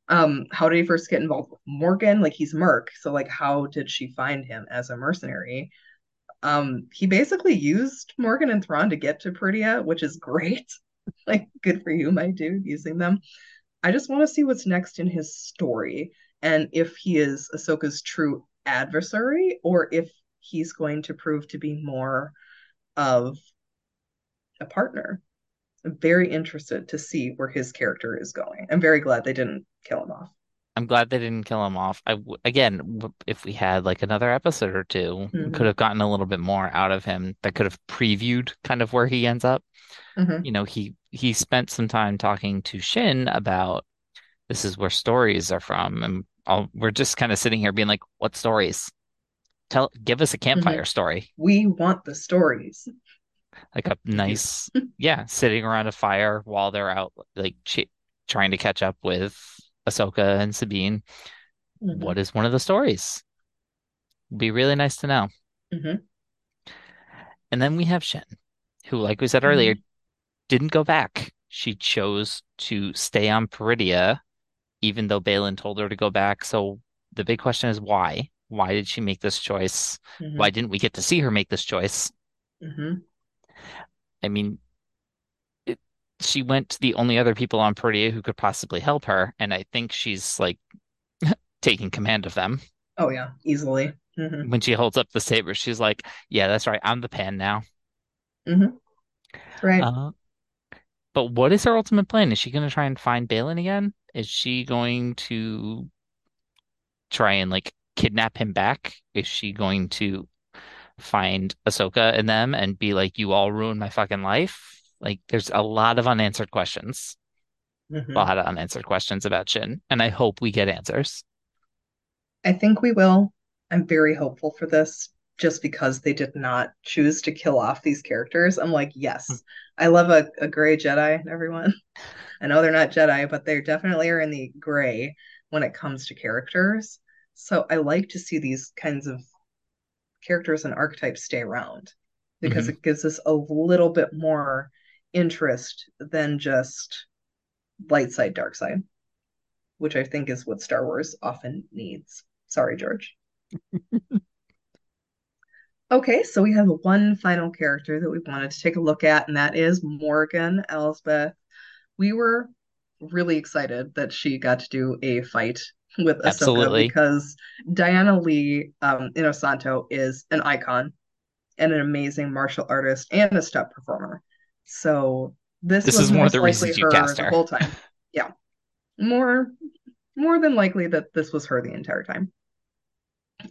Um, how did he first get involved with Morgan? Like, he's Merc, so like, how did she find him as a mercenary? Um, he basically used Morgan and Thrawn to get to Peridea, which is great. Like, good for you, my dude, using them. I just want to see what's next in his story and if he is Ahsoka's true adversary or if he's going to prove to be more of a partner. I'm very interested to see where his character is going. I'm very glad they didn't kill him off. I'm glad they didn't kill him off. I again, if we had like another episode or 2 we Mhm. could have gotten a little bit more out of him that could have previewed kind of where he ends up. Mhm. You know, he he spent some time talking to Shin about this is where stories are from, and all, we're just kind of sitting here being like, "What stories? Tell, give us a campfire story, We want the stories. like a nice, yeah, sitting around a fire while they're out, like ch trying to catch up with Ahsoka and Sabine." Mhm. What is one of the stories? Be really nice to know. Mhm. And then we have Shin, who, like we said Mm-hmm. earlier, didn't go back. She chose to stay on Peridea, even though Baylan told her to go back. So the big question is why? Why did she make this choice? Mhm. Why didn't we get to see her make this choice? Mhm. I mean, she went to the only other people on Peridea who could possibly help her, and I think she's like taking command of them. Oh yeah, easily. Mhm. When she holds up the saber, she's like, "Yeah, that's right. I'm the pan now." Mhm. Right. Uh, but what is her ultimate plan? Is she going to try and find Baylan again? Is she going to try and like kidnap him back? Is she going to find Ahsoka and them and be like, "You all ruined my fucking life"? Like, there's a lot of unanswered questions, Mhm. a lot of unanswered questions about Shin, and I hope we get answers. I think we will. I'm very hopeful for this just because they did not choose to kill off these characters. I'm like, yes, I love a, a gray Jedi, everyone. I know they're not Jedi, but they definitely are in the gray when it comes to characters. So I like to see these kinds of characters and archetypes stay around because it gives us a little bit more interest than just light side, dark side, which I think is what Star Wars often needs. Sorry, George. Okay, so we have one final character that we wanted to take a look at, and that is Morgan Elsbeth. We were really excited that she got to do a fight with Ahsoka Absolutely. because Diana Lee um, Inosanto is an icon and an amazing martial artist and a stunt performer. So this, This was is one of the likely reasons you her the whole time. Yeah, more more than likely that this was her the entire time.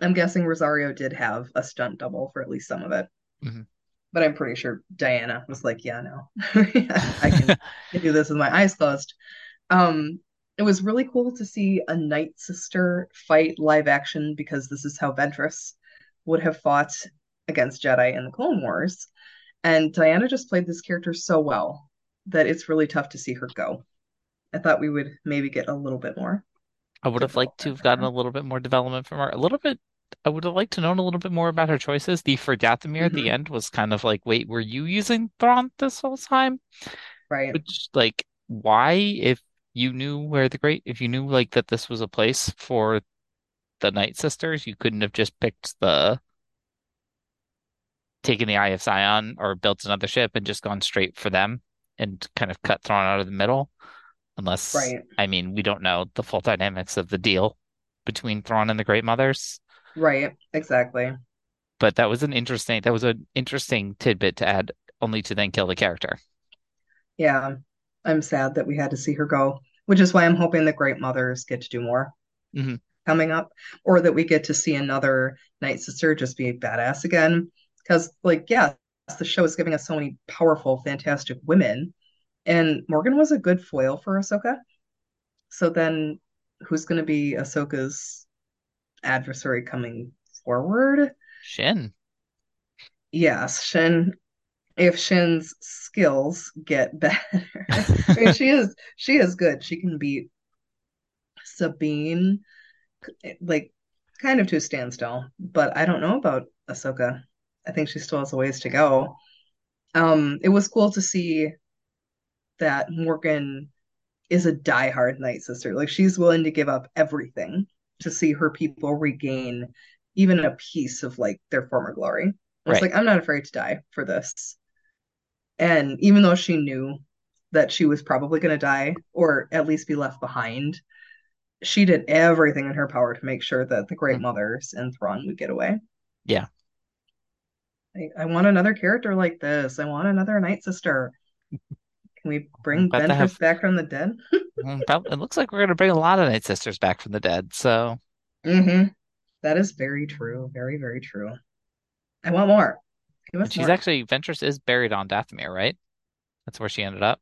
I'm guessing Rosario did have a stunt double for at least some of it. Mhm. But I'm pretty sure Diana was like, yeah, no. I can, can do this with my eyes closed. Um, it was really cool to see a Night Sister fight live action because this is how Ventress would have fought against Jedi in the Clone Wars. And Diana just played this character so well that it's really tough to see her go. I thought we would maybe get a little bit more. I would have liked to have gotten a little bit more development from her, a little bit I would have liked to know a little bit more about her choices. The for Dathomir at the Mhm. end was kind of like, wait, were you using Thrawn this whole time? Right. Which, like, why, if you knew where the great, if you knew like that this was a place for the Night Sisters, you couldn't have just picked the taken the Eye of Sion or built another ship and just gone straight for them and kind of cut Thrawn out of the middle. Unless, Right. I mean, we don't know the full dynamics of the deal between Thrawn and the Great Mothers. Right. Exactly. But that was an interesting that was an interesting tidbit to add, only to then kill the character. Yeah. I'm sad that we had to see her go, which is why I'm hoping the Great Mothers get to do more Mhm. coming up, or that we get to see another Night Sister just be badass again. Because, like, yeah, the show is giving us so many powerful, fantastic women, and Morgan was a good foil for Ahsoka. So then, who's going to be Ahsoka's adversary coming forward? Shin. Yes, Shin. If Shin's skills get better, I mean, she is she is good. She can beat Sabine, like kind of to a standstill. But I don't know about Ahsoka. I think she still has a ways to go. Um, it was cool to see that Morgan is a diehard Night Sister. Like she's willing to give up everything to see her people regain even a piece of like their former glory. I was Right. like, I'm not afraid to die for this. And even though she knew that she was probably going to die or at least be left behind, she did everything in her power to make sure that the Great Mm. Mothers and Thrawn would get away. Yeah. I, I want another character like this. I want another Night Sister. Can we bring to Ventress have- back from the dead? It looks like we're gonna bring a lot of Night Sisters back from the dead. So Mm-hmm. That is very true. Very, very true. I want more. She's more. actually Ventress is buried on Dathomir, right? That's where she ended up.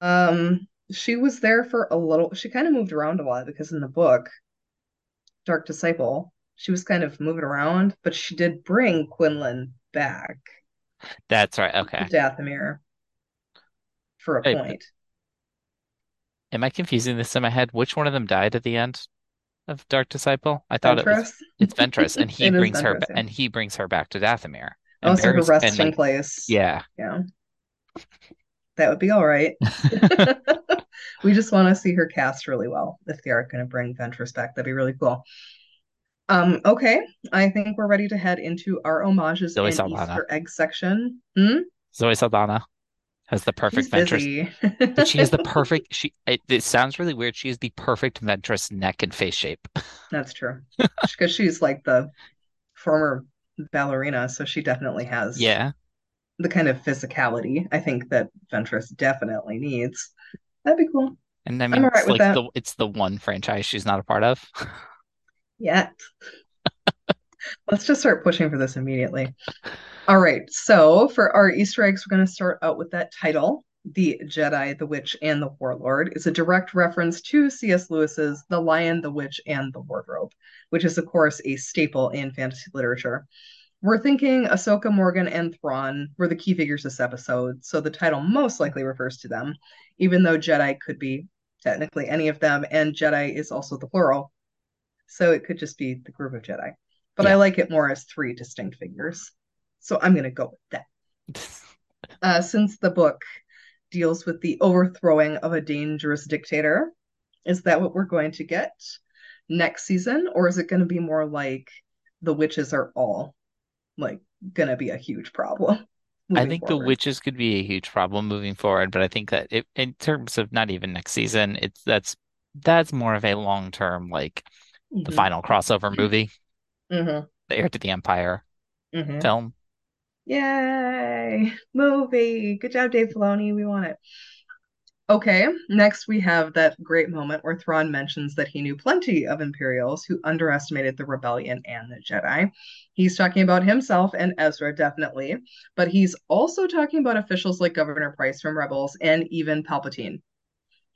Um, she was there for a little. She kind of moved around a lot because in the book, Dark Disciple, she was kind of moving around, but she did bring Quinlan back That's right. Okay. Dathomir for a but- point. Am I confusing this in my head? Which one of them died at the end of Dark Disciple? I thought it was Ventress? it's Ventress, and he brings her Ventress, ba- yeah. and he brings her back to Dathomir. Oh, And so her resting like, place. Yeah. Yeah. That would be all right. We just want to see her cast really well. If they are going to bring Ventress back, that'd be really cool. Um, okay. I think we're ready to head into our homages Zoe and Saldana. Easter egg section. Hmm? Zoe Saldana has the perfect Ventress. But she has the perfect she it, it sounds really weird. She is the perfect Ventress neck and face shape. That's true. Because she's like the former ballerina, so she definitely has Yeah. the kind of physicality I think that Ventress definitely needs. That'd be cool. And I I'm mean all right it's with like that. the it's the one franchise she's not a part of. Yet. Let's just start pushing for this immediately. All right. So for our Easter eggs, we're going to start out with that title. The Jedi, the Witch, and the Warlord is a direct reference to C.S. Lewis's The Lion, the Witch, and the Wardrobe, which is, of course, a staple in fantasy literature. We're thinking Ahsoka, Morgan, and Thrawn were the key figures this episode, so the title most likely refers to them, even though Jedi could be technically any of them, and Jedi is also the plural. So it could just be the group of Jedi. But I like it more as three distinct figures. So I'm going to go with that. Uh, since the book deals with the overthrowing of a dangerous dictator, is that what we're going to get next season? Or is it going to be more like the witches are all like going to be a huge problem? I think the witches could be a huge problem moving forward, but I think that it, in terms of not even next season, it's that's that's more of a long term like the Mhm, final crossover movie, mhm, the Heir to the Empire mhm. film. Yay! Movie. Good job, Dave Filoni. We want it. Okay, next we have that great moment where Thrawn mentions that he knew plenty of Imperials who underestimated the rebellion and the Jedi. He's talking about himself and Ezra, definitely, but he's also talking about officials like Governor Pryce from Rebels and even Palpatine.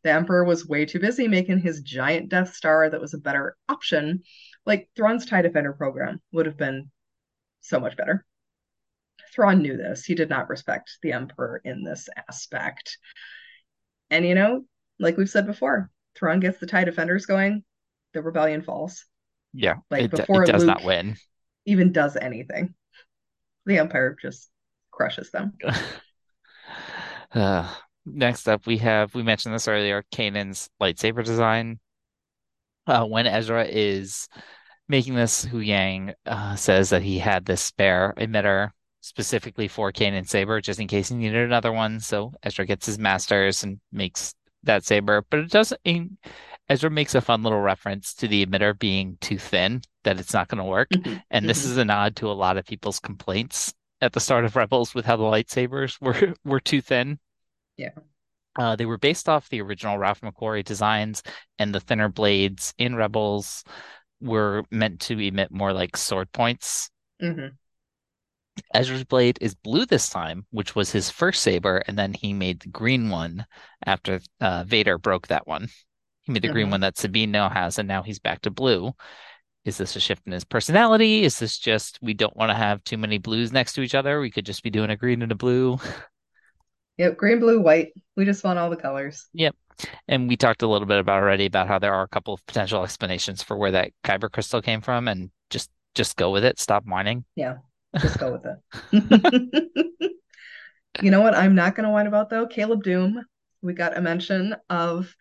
The Emperor was way too busy making his giant Death Star that was a better option. Like Thrawn's TIE Defender program would have been so much better. Thrawn knew this. He did not respect the Emperor in this aspect. And you know, like we've said before, Thrawn gets the TIE Defenders going, the rebellion falls. Yeah, Like, it, before it does Luke- not win. Even does anything. The Empire just crushes them. Uh, next up, we have we mentioned this earlier. Kanan's lightsaber design. Uh, when Ezra is making this, Huyang uh, says that he had this spare emitter specifically for Kanan's saber, just in case he needed another one. So Ezra gets his masters and makes that saber, but it doesn't. in- Ezra makes a fun little reference to the emitter being too thin, that it's not going to work. And this Mhm. is a nod to a lot of people's complaints at the start of Rebels with how the lightsabers were were too thin. Yeah. Uh, they were based off the original Ralph McQuarrie designs, and the thinner blades in Rebels were meant to emit more like sword points. Mhm. Ezra's blade is blue this time, which was his first saber, and then he made the green one after uh, Vader broke that one. He made the green Mhm. one that Sabine now has, and now he's back to blue. Is this a shift in his personality? Is this just we don't want to have too many blues next to each other? We could just be doing a green and a blue. Yep, green, blue, white. We just want all the colors. Yep. And we talked a little bit about already about how there are a couple of potential explanations for where that kyber crystal came from, and just just go with it. Stop whining. Yeah. Just go with it. You know what I'm not going to whine about though? Caleb Dume. We got a mention of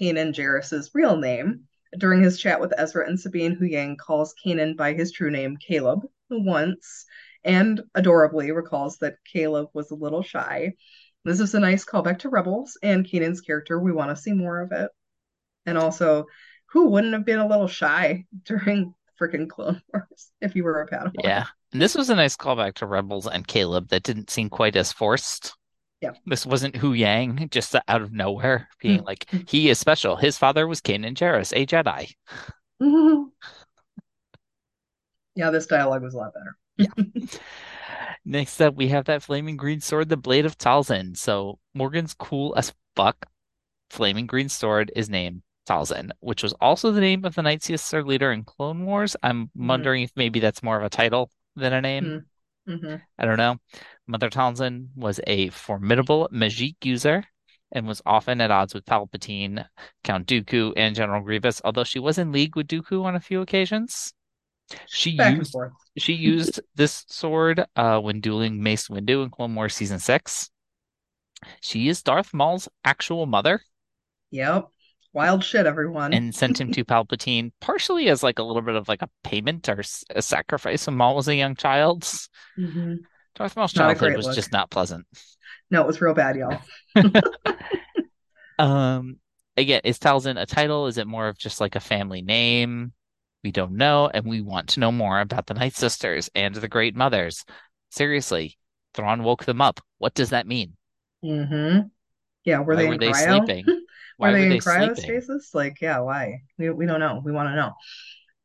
Kanan Jarrus's real name. During his chat with Ezra and Sabine, Huyang calls Kanan by his true name, Caleb, who once, and adorably recalls that Caleb was a little shy. This is a nice callback to Rebels and Kanan's character. We want to see more of it. And also, who wouldn't have been a little shy during freaking Clone Wars if you were a Padawan? Yeah. And this was a nice callback to Rebels and Caleb that didn't seem quite as forced. Yeah. This wasn't Huyang just out of nowhere being Mm. like, he is special. His father was Kanan Jarrus, a Jedi. Mhm. Yeah, this dialogue was a lot better. Next up, we have that flaming green sword, the Blade of Talzin. So Morgan's cool as fuck. Flaming green sword is named Talzin, which was also the name of the Night Sister leader in Clone Wars. I'm Mhm. wondering if maybe that's more of a title than a name. hmm I don't know. Mother Talzin was a formidable Magic user and was often at odds with Palpatine, Count Dooku, and General Grievous, although she was in league with Dooku on a few occasions. She Back used she used this sword uh, when dueling Mace Windu in Clone Wars Season 6. She is Darth Maul's actual mother Yep. Wild shit, everyone. and sent him to Palpatine partially as like a little bit of like a payment or a sacrifice when Maul was a young child. Mhm. Darth Maul's childhood was look. just not pleasant. No, it was real bad, y'all. Um, again, is Talzin a title? Is it more of just like a family name? We don't know, and we want to know more about the Night Sisters and the Great Mothers. Seriously, Thrawn woke them up. What does that mean? hmm Yeah, were Why they were in they cryo? sleeping? Were Why they were in they sleeping? cryostasis? Like, yeah, why? We, we don't know. We want to know.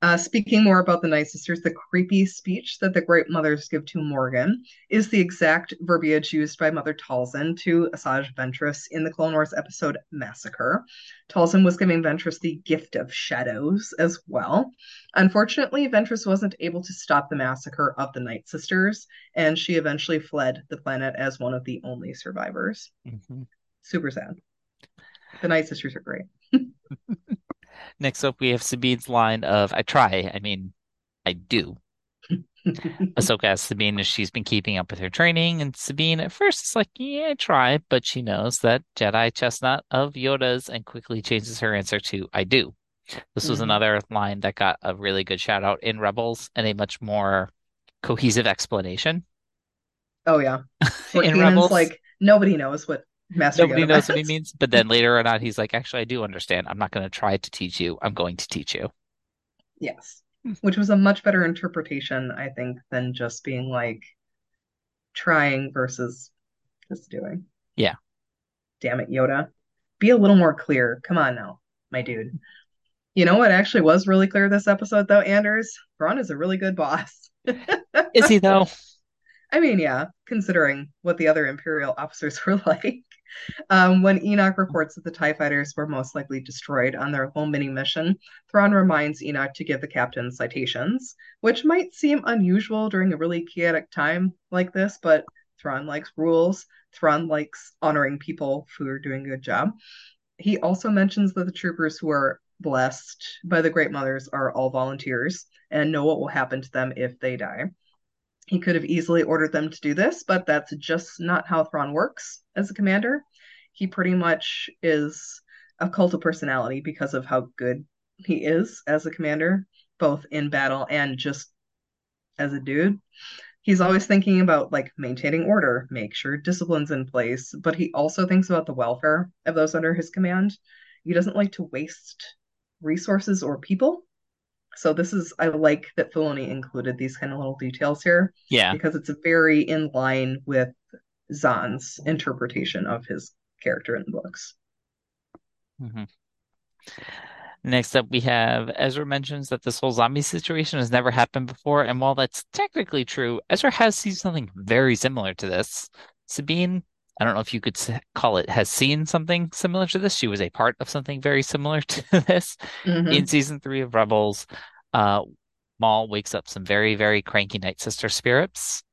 Uh, speaking more about the Night Sisters, the creepy speech that the Great Mothers give to Morgan is the exact verbiage used by Mother Talzin to Asajj Ventress in the Clone Wars episode Massacre. Talzin was giving Ventress the gift of shadows as well. Unfortunately, Ventress wasn't able to stop the massacre of the Night Sisters, and she eventually fled the planet as one of the only survivors. Mhm. Super sad. The Night Sisters are great. Next up, we have Sabine's line of "I try." I mean, I do. Ahsoka asks Sabine if she's been keeping up with her training, and Sabine at first is like, "Yeah, I try," but she knows that Jedi chestnut of Yoda's, and quickly changes her answer to "I do." This was Mhm. another line that got a really good shout out in Rebels and a much more cohesive explanation Oh yeah. In Rebels. like nobody knows what Master Nobody Yoda knows what he means, but then later not, he's like, "Actually, I do understand. I'm not going to try to teach you. I'm going to teach you." Yes. Which was a much better interpretation, I think, than just being like trying versus just doing. Yeah. Damn it, Yoda. Be a little more clear. Come on now, my dude. You know what actually was really clear this episode though, Anders? Thrawn is a really good boss. Is he though? I mean, yeah, considering what the other Imperial officers were like. Um, when Enoch reports that the TIE fighters were most likely destroyed on their whole mini mission, Thrawn reminds Enoch to give the captain citations, which might seem unusual during a really chaotic time like this, but Thrawn likes rules. Thrawn likes honoring people who are doing a good job. He also mentions that the troopers who are blessed by the Great Mothers are all volunteers and know what will happen to them if they die. He could have easily ordered them to do this, but that's just not how Thrawn works as a commander. He pretty much is a cult of personality because of how good he is as a commander, both in battle and just as a dude. He's always thinking about like maintaining order, make sure discipline's in place, but he also thinks about the welfare of those under his command. He doesn't like to waste resources or people. So this is I like that Filoni included these kind of little details here. Yeah. Because it's very in line with Zahn's interpretation of his character in the books. Mm-hmm. Next up, we have Ezra mentions that this whole zombie situation has never happened before. And while that's technically true, Ezra has seen something very similar to this. Sabine, I don't know if you could call it, has seen something similar to this. She was a part of something very similar to this mm-hmm. in season three of Rebels. Uh, Maul wakes up some very, very cranky Night Sister spirits.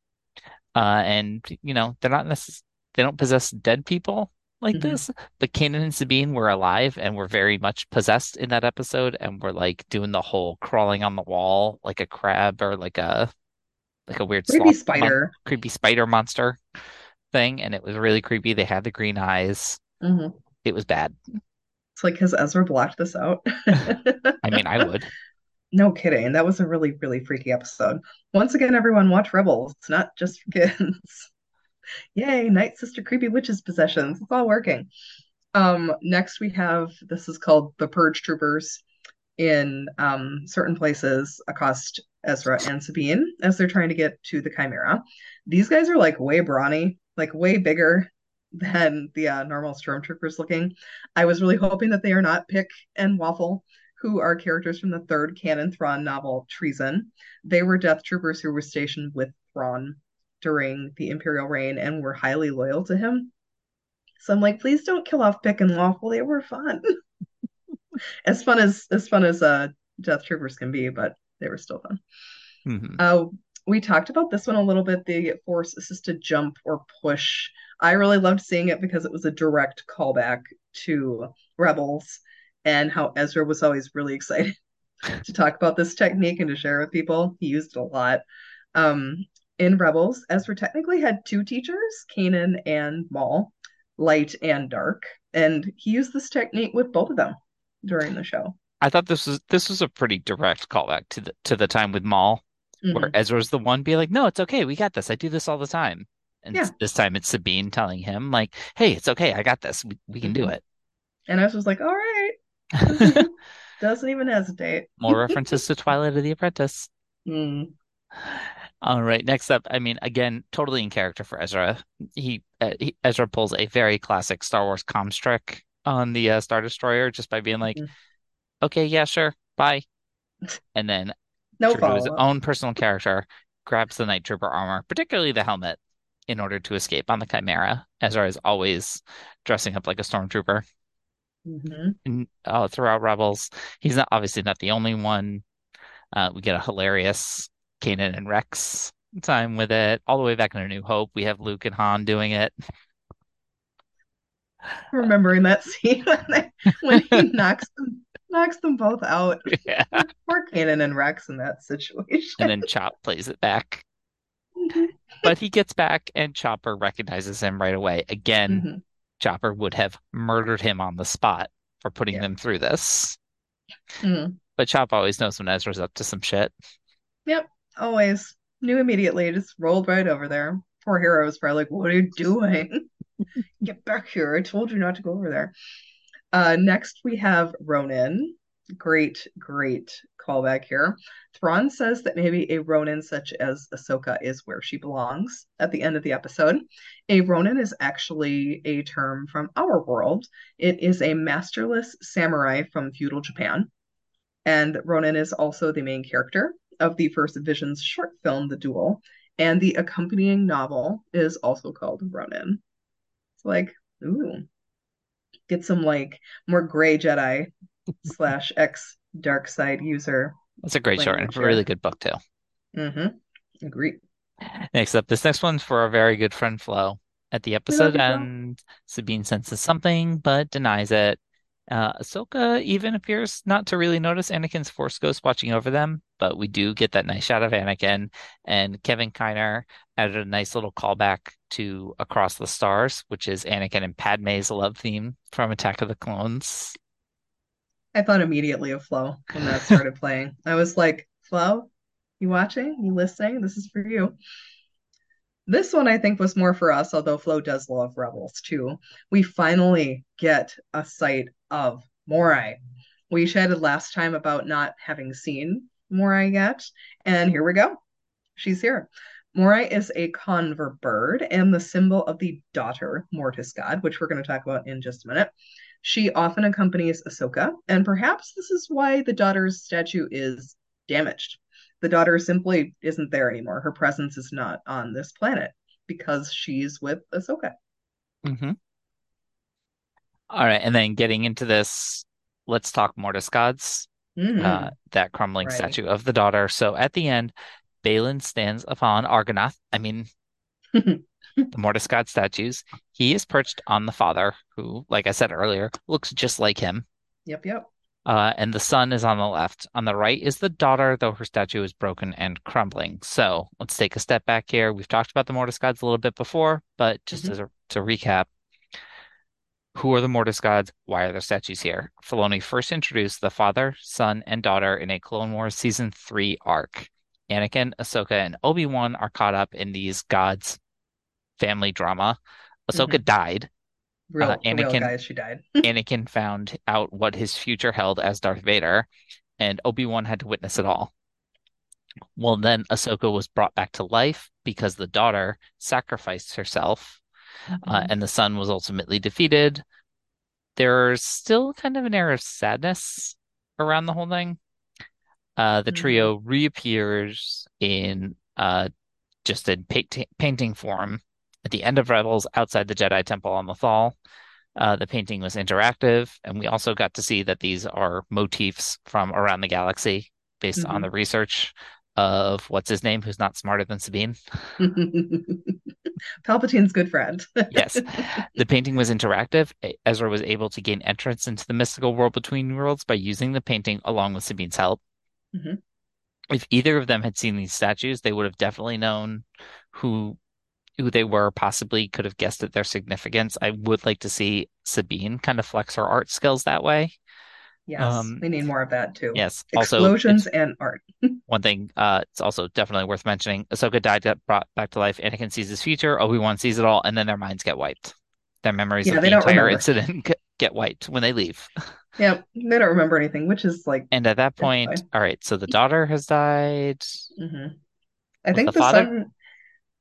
Uh, and, you know, they're not necessarily, they don't possess dead people like mm-hmm. this. But Kanan and Sabine were alive and were very much possessed in that episode and were like doing the whole crawling on the wall like a crab or like a like a weird creepy spider, mon- creepy spider monster thing, and it was really creepy. They had the green eyes. Mm-hmm. It was bad. It's like has Ezra blocked this out? I mean, I would. No kidding. That was a really, really freaky episode. Once again, everyone watch Rebels. It's not just for kids. Yay, Night Sister Creepy Witches Possessions. It's all working. Um, next we have this is called the Purge Troopers in um, certain places accost Ezra and Sabine as they're trying to get to the Chimera. These guys are like way brawny, like way bigger than the uh, normal stormtroopers looking. I was really hoping that they are not Pick and Waffle, who are characters from the third canon Thrawn novel Treason. They were Death Troopers who were stationed with Thrawn during the imperial reign and were highly loyal to him. So I'm like, please don't kill off Pick and Waffle. They were fun. as fun as as fun as uh Death Troopers can be, but they were still fun. Mm-hmm. Uh, we talked about this one a little bit, the force assisted jump or push. I really loved seeing it because it was a direct callback to Rebels and how Ezra was always really excited to talk about this technique and to share with people. He used it a lot. Um, in Rebels, Ezra technically had two teachers, Kanan and Maul, light and dark, and he used this technique with both of them during the show. I thought this was this was a pretty direct callback to the to the time with Maul, mm-hmm. where Ezra's the one be like, "No, it's okay, we got this. I do this all the time." And yeah. this time it's Sabine telling him, like, "Hey, it's okay, I got this. We, we can do mm-hmm. it." And Ezra's like, "All right," doesn't even hesitate. More references to Twilight of the Apprentice. Mm. All right, next up, I mean, again, totally in character for Ezra. He, uh, he Ezra pulls a very classic Star Wars comms trick on the uh, Star Destroyer just by being like, mm-hmm. "Okay, yeah, sure, bye," and then no true his own personal character grabs the Night Trooper armor, particularly the helmet, in order to escape on the Chimera. Ezra is always dressing up like a stormtrooper. Mm-hmm. And, uh, throughout Rebels, he's not obviously not the only one. Uh, we get a hilarious Kanan and Rex time with it. All the way back in A New Hope, we have Luke and Han doing it. Remembering that scene when, they, when he knocks them knocks them both out. Yeah. Poor Kanan and Rex in that situation. And then Chop plays it back. Mm-hmm. But he gets back and Chopper recognizes him right away. Again, mm-hmm. Chopper would have murdered him on the spot for putting yeah. them through this. Mm-hmm. But Chop always knows when Ezra's up to some shit. Yep always knew immediately, just rolled right over there. Poor Hera was probably like, What are you doing? Get back here. I told you not to go over there. Uh, next, we have Ronin. Great, great callback here. Thrawn says that maybe a Ronin such as Ahsoka is where she belongs at the end of the episode. A Ronin is actually a term from our world. It is a masterless samurai from feudal Japan. And Ronin is also the main character of the first Visions short film, The Duel, and the accompanying novel is also called Ronin. It's like, ooh, get some like more gray Jedi slash X dark side user. That's a great short and a really good book too. Mm-hmm. Agree. Next up, this next one's for our very good friend Flo. At the episode end, Sabine senses something but denies it. Uh, Ahsoka even appears not to really notice Anakin's Force Ghost watching over them, but we do get that nice shot of Anakin. And Kevin Kiner added a nice little callback to Across the Stars, which is Anakin and Padme's love theme from Attack of the Clones. I thought immediately of Flo when that started playing. I was like, Flo, you watching? You listening? This is for you. This one I think was more for us, although Flo does love Rebels too. We finally get a sight of Morai. We chatted last time about not having seen Morai yet, and here we go. She's here. Morai is a convor bird and the symbol of the daughter Mortis god, which we're going to talk about in just a minute. She often accompanies Ahsoka, and perhaps this is why the daughter's statue is damaged. The daughter simply isn't there anymore. Her presence is not on this planet because she's with Ahsoka. Mm-hmm. All right, and then getting into this, let's talk Mortis gods. Mhm. Uh, that crumbling Right. statue of the daughter. So at the end, Baylan stands upon Argonath. I mean, the Mortis god statues. He is perched on the father, who, like I said earlier, looks just like him. Yep, yep. Uh, and the son is on the left. On the right is the daughter, though her statue is broken and crumbling. So let's take a step back here. We've talked about the Mortis gods a little bit before, but just Mhm. as a, to recap, who are the Mortis gods? Why are their statues here? Filoni first introduced the father, son, and daughter in a Clone Wars season three arc. Anakin, Ahsoka, and Obi-Wan are caught up in these gods' family drama. Ahsoka died. Real, Uh, for real Anakin- guys, she died. Anakin found out what his future held as Darth Vader, and Obi-Wan had to witness it all. Well, then Ahsoka was brought back to life because the daughter sacrificed herself, uh, and the son was ultimately defeated. There's still kind of an air of sadness around the whole thing. Uh, the Mhm. trio reappears in uh, just in pa- painting form at the end of Rebels outside the Jedi Temple on Lothal. Uh, the painting was interactive, and we also got to see that these are motifs from around the galaxy based on Mhm. the research of what's his name, who's not smarter than Sabine. Palpatine's good friend. Yes. The painting was interactive. Ezra was able to gain entrance into the mystical world between worlds by using the painting along with Sabine's help. Mhm. If either of them had seen these statues, they would have definitely known who who they were, possibly could have guessed at their significance. I would like to see Sabine kind of flex her art skills that way. Yes, Um, we need more of that too. Yes. Explosions it's and art. one thing, uh, it's also definitely worth mentioning. Ahsoka died, got brought back to life. Anakin sees his future. Obi-Wan sees it all, and then their minds get wiped. Their memories Yeah, of the entire remember. incident get wiped when they leave. Yep, they don't remember anything, which is like, And at that point, all right, so the daughter has died. mhm. I think the the father- son,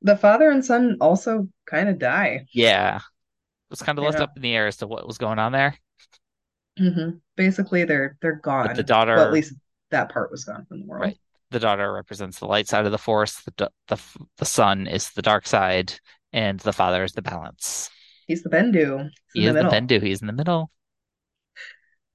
the father and son also kind of die. Yeah. It was kind of left up in the air as to what was going on there. hmm Basically, they're they're gone. the daughter- well, at least that part was gone from the world. Right. The daughter represents the light side of the force, the the the son is the dark side, and the father is the balance. He's the Bendu. He's He is the the. Bendu. He's in the middle.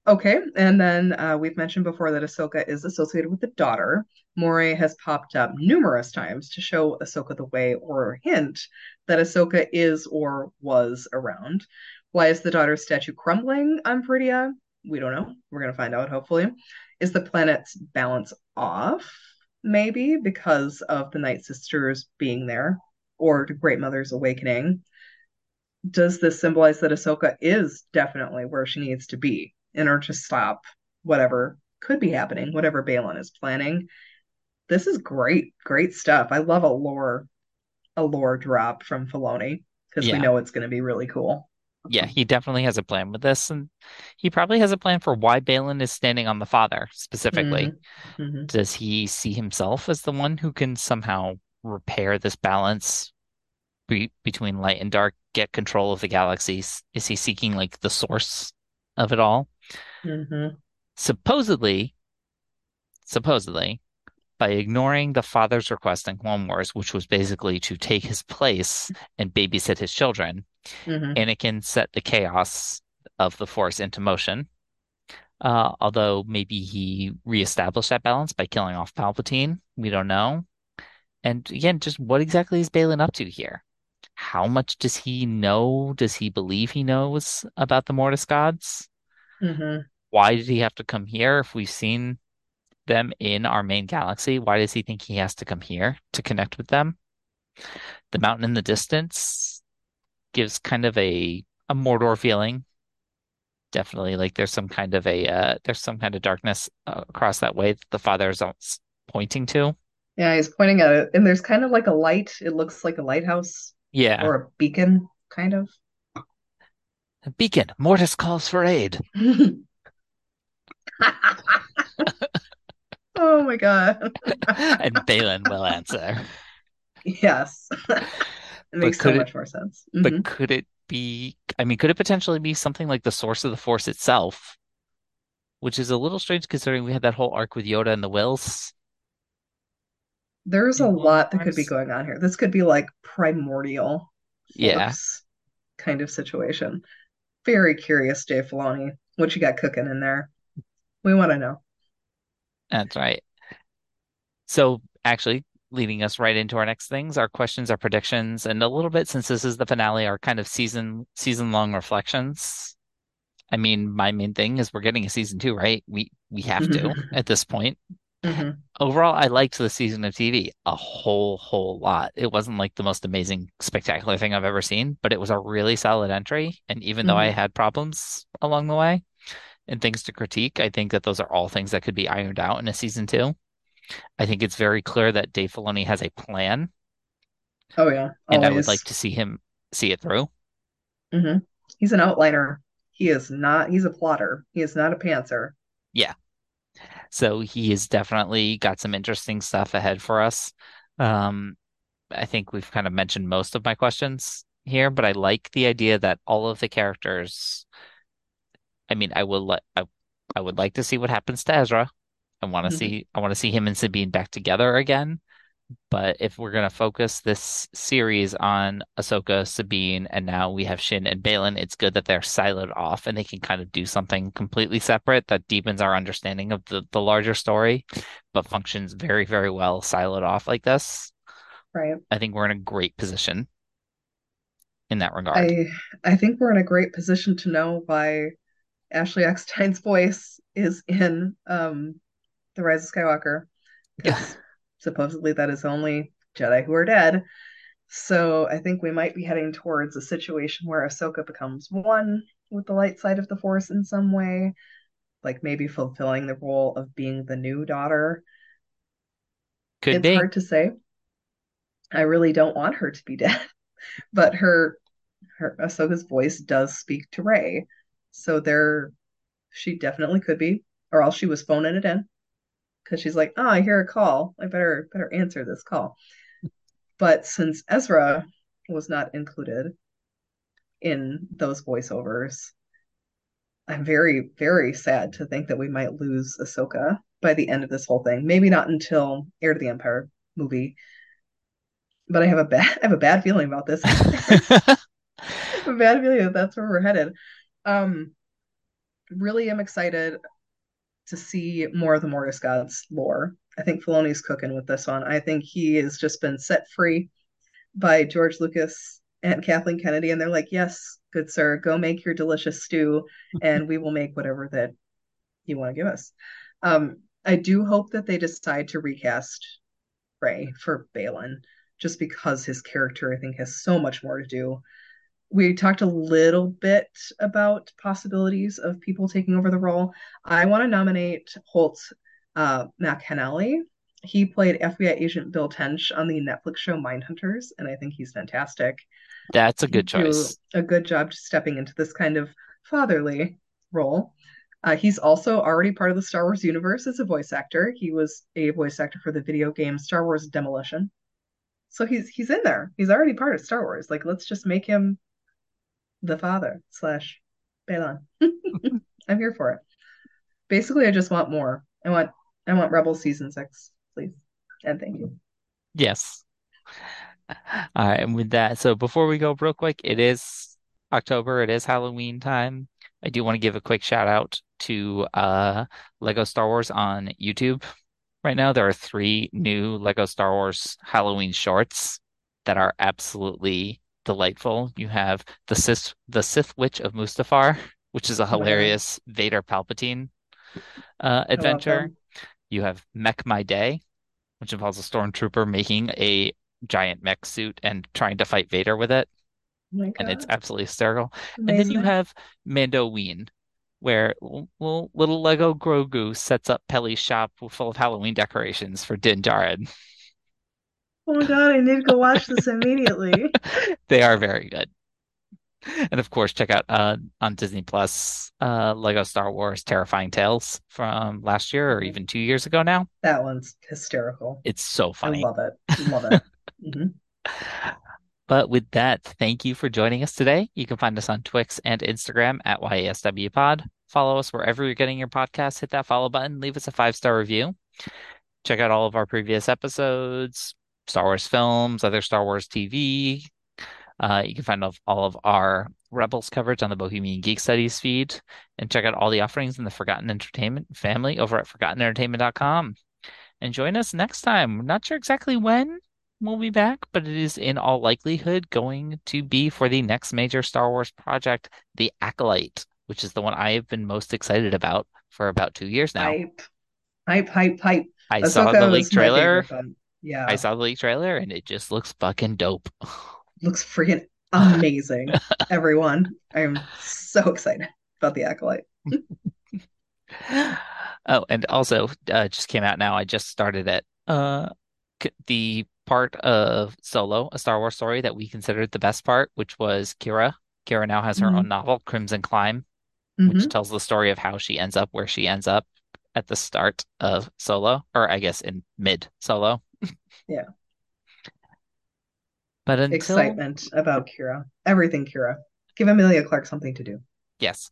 Okay, and then uh, we've mentioned before that Ahsoka is associated with the daughter. Morai has popped up numerous times to show Ahsoka the way or hint that Ahsoka is or was around. Why is the daughter's statue crumbling on Peridea? We don't know. We're going to find out, hopefully. Is the planet's balance off? Maybe because of the Night Sisters being there or the Great Mother's awakening. Does this symbolize that Ahsoka is definitely where she needs to be in order to stop whatever could be happening, whatever Baylan is planning? This is great, great stuff. I love a lore, a lore drop from Filoni because Yeah. we know it's going to be really cool. Yeah, he definitely has a plan with this, and he probably has a plan for why Baylan is standing on the father specifically. Mhm. Does he see himself as the one who can somehow repair this balance be between light and dark, get control of the galaxies? Is he seeking like the source of it all? Mhm. Supposedly, supposedly, by ignoring the father's request in Clone Wars, which was basically to take his place and babysit his children, Mhm. Anakin set the chaos of the Force into motion. Uh, although maybe he reestablished that balance by killing off Palpatine. We don't know. And again, just what exactly is Baylan up to here? How much does he know? Does he believe he knows about the Mortis gods? Hmm Why did he have to come here if we've seen them in our main galaxy? Why does he think he has to come here to connect with them? The mountain in the distance gives kind of a a Mordor feeling. Definitely, like there's some kind of a uh, there's some kind of darkness uh, across that way that the father is pointing to. Yeah, he's pointing at it, and there's kind of like a light. It looks like a lighthouse Yeah, or a beacon, kind of. Beacon. Mortis calls for aid. Oh my God. and Baylan will answer. Yes. It makes so it- much more sense. But Mhm. could it be, I mean, could it potentially be something like the source of the Force itself? Which is a little strange considering we had that whole arc with Yoda and the Wills. There's a lot that could be going on here. This could be like primordial Yeah. kind of situation. Very curious, Dave Filoni. What you got cooking in there? We want to know. That's right. So actually, leading us right into our next things, our questions, our predictions, and a little bit since this is the finale, our kind of season season long reflections. I mean, my main thing is we're getting a season two, right? We we have to at this point. Mhm. Overall, I liked the season of TV a whole, whole lot. It wasn't like the most amazing, spectacular thing I've ever seen, but it was a really solid entry. And even though I had problems along the way and things to critique, I think that those are all things that could be ironed out in a season two. I think it's very clear that Dave Filoni has a plan, Oh yeah, and I would like to see him see it through. hmm He's an outliner. He is not, he's a plotter. He is not a pantser. So he has definitely got some interesting stuff ahead for us. Um, I think we've kind of mentioned most of my questions here, but I like the idea that all of the characters. I mean, I will let I, I would like to see what happens to Ezra. I want to Mhm. see I want to see him and Sabine back together again. But if we're gonna focus this series on Ahsoka, Sabine, and now we have Shin and Baylan, it's good that they're siloed off and they can kind of do something completely separate that deepens our understanding of the, the larger story, but functions very, very well siloed off like this. Right. I think we're in a great position in that regard. I I think we're in a great position to know why Ashley Eckstein's voice is in um The Rise of Skywalker. 'Cause supposedly that is only Jedi who are dead. So I think we might be heading towards a situation where Ahsoka becomes one with the light side of the Force in some way, like maybe fulfilling the role of being the new daughter. Could It's be. hard to say. I really don't want her to be dead, but her her Ahsoka's voice does speak to Rey, so there she definitely could be, or else she was phoning it in because she's like, "Oh, I hear a call. I better better answer this call." But since Ezra was not included in those voiceovers, I'm very very sad to think that we might lose Ahsoka by the end of this whole thing. Maybe not until Heir to the Empire movie, but I have a bad I have a bad feeling about this. A bad feeling that that's where we're headed. Um, really am excited to see more of the Mortis Gods lore. I think Filoni's cooking with this one. I think he has just been set free by George Lucas and Kathleen Kennedy, and they're like, "Yes, good sir, go make your delicious stew, and we will make whatever that you want to give us." Um, I do hope that they decide to recast Ray for Baylan, just because his character, I think, has so much more to do. We talked a little bit about possibilities of people taking over the role. I want to nominate Holt uh. He played FBI agent Bill Tench on the Netflix show Mindhunters, and I think he's fantastic. That's a good choice. a good job stepping into this kind of fatherly role. Uh, he's also already part of the Star Wars universe as a voice actor. He was a voice actor for the video game Star Wars Demolition. So he's he's in there. He's already part of Star Wars. Like, let's just make him the father slash Baylan. I'm here for it. Basically, I just want more. I want I want Rebel season six, please. And thank you. Yes. All right, and with that, so before we go real quick, it is October, it is Halloween time. I do want to give a quick shout out to uh Lego Star Wars on YouTube. Right now, there are three new Lego Star Wars Halloween shorts that are absolutely delightful. You have the Sith the Sith Witch of Mustafar, which is a Oh hilarious Vader Palpatine uh, adventure. You have Mech My Day, which involves a stormtrooper making a giant mech suit and trying to fight Vader with it, Oh and it's absolutely hysterical. And then you Amazing. have Mandoween, where l- l- little Lego Grogu sets up Peli's shop full of Halloween decorations for Din Djarin. Oh my God, I need to go watch this immediately. They are very good. And of course, check out uh, on Disney Plus uh, Lego Star Wars Terrifying Tales from last year or even two years ago now. That one's hysterical. It's so funny. I love it. Love it. Mhm. But with that, thank you for joining us today. You can find us on Twix and Instagram at YASW Pod. Follow us wherever you're getting your podcast. Hit that follow button. Leave us a five star review. Check out all of our previous episodes, Star Wars films, other Star Wars TV. Uh, you can find all of our Rebels coverage on the Bohemian Geek Studies feed, and check out all the offerings in the Forgotten Entertainment family over at ForgottenEntertainment.com. And join us next time. We're not sure exactly when we'll be back, but it is in all likelihood going to be for the next major Star Wars project, The Acolyte, which is the one I have been most excited about for about two years now. Hype. Hype, hype, hype. I saw the leak trailer. Yeah. I saw the leak trailer, and it just looks fucking dope. Looks freaking amazing. Everyone. I'm so excited about the Acolyte. Oh, and also, uh, just came out now. I just started it. Uh, the part of Solo, a Star Wars story that we considered the best part, which was Qi'ra. Qi'ra now has her Mhm. own novel, Crimson Climb, which Mhm. tells the story of how she ends up where she ends up at the start of Solo, or I guess in mid Solo. Yeah. But until Excitement about Qi'ra. Everything Qi'ra. Give Emilia Clarke something to do. yes,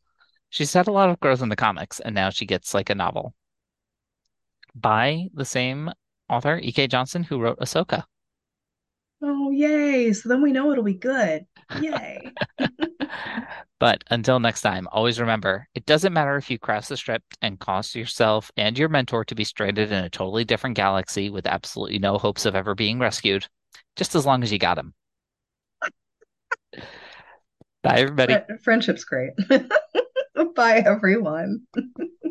she's had a lot of growth in the comics, and now she gets like a novel by the same author, E.K. Johnston, who wrote Ahsoka. Oh, yay. So then we know it'll be good. Yay. But until next time, always remember it doesn't matter if you cross the strip and cause yourself and your mentor to be stranded in a totally different galaxy with absolutely no hopes of ever being rescued, just as long as you got him. Bye, everybody. Friendship's great. Bye, everyone.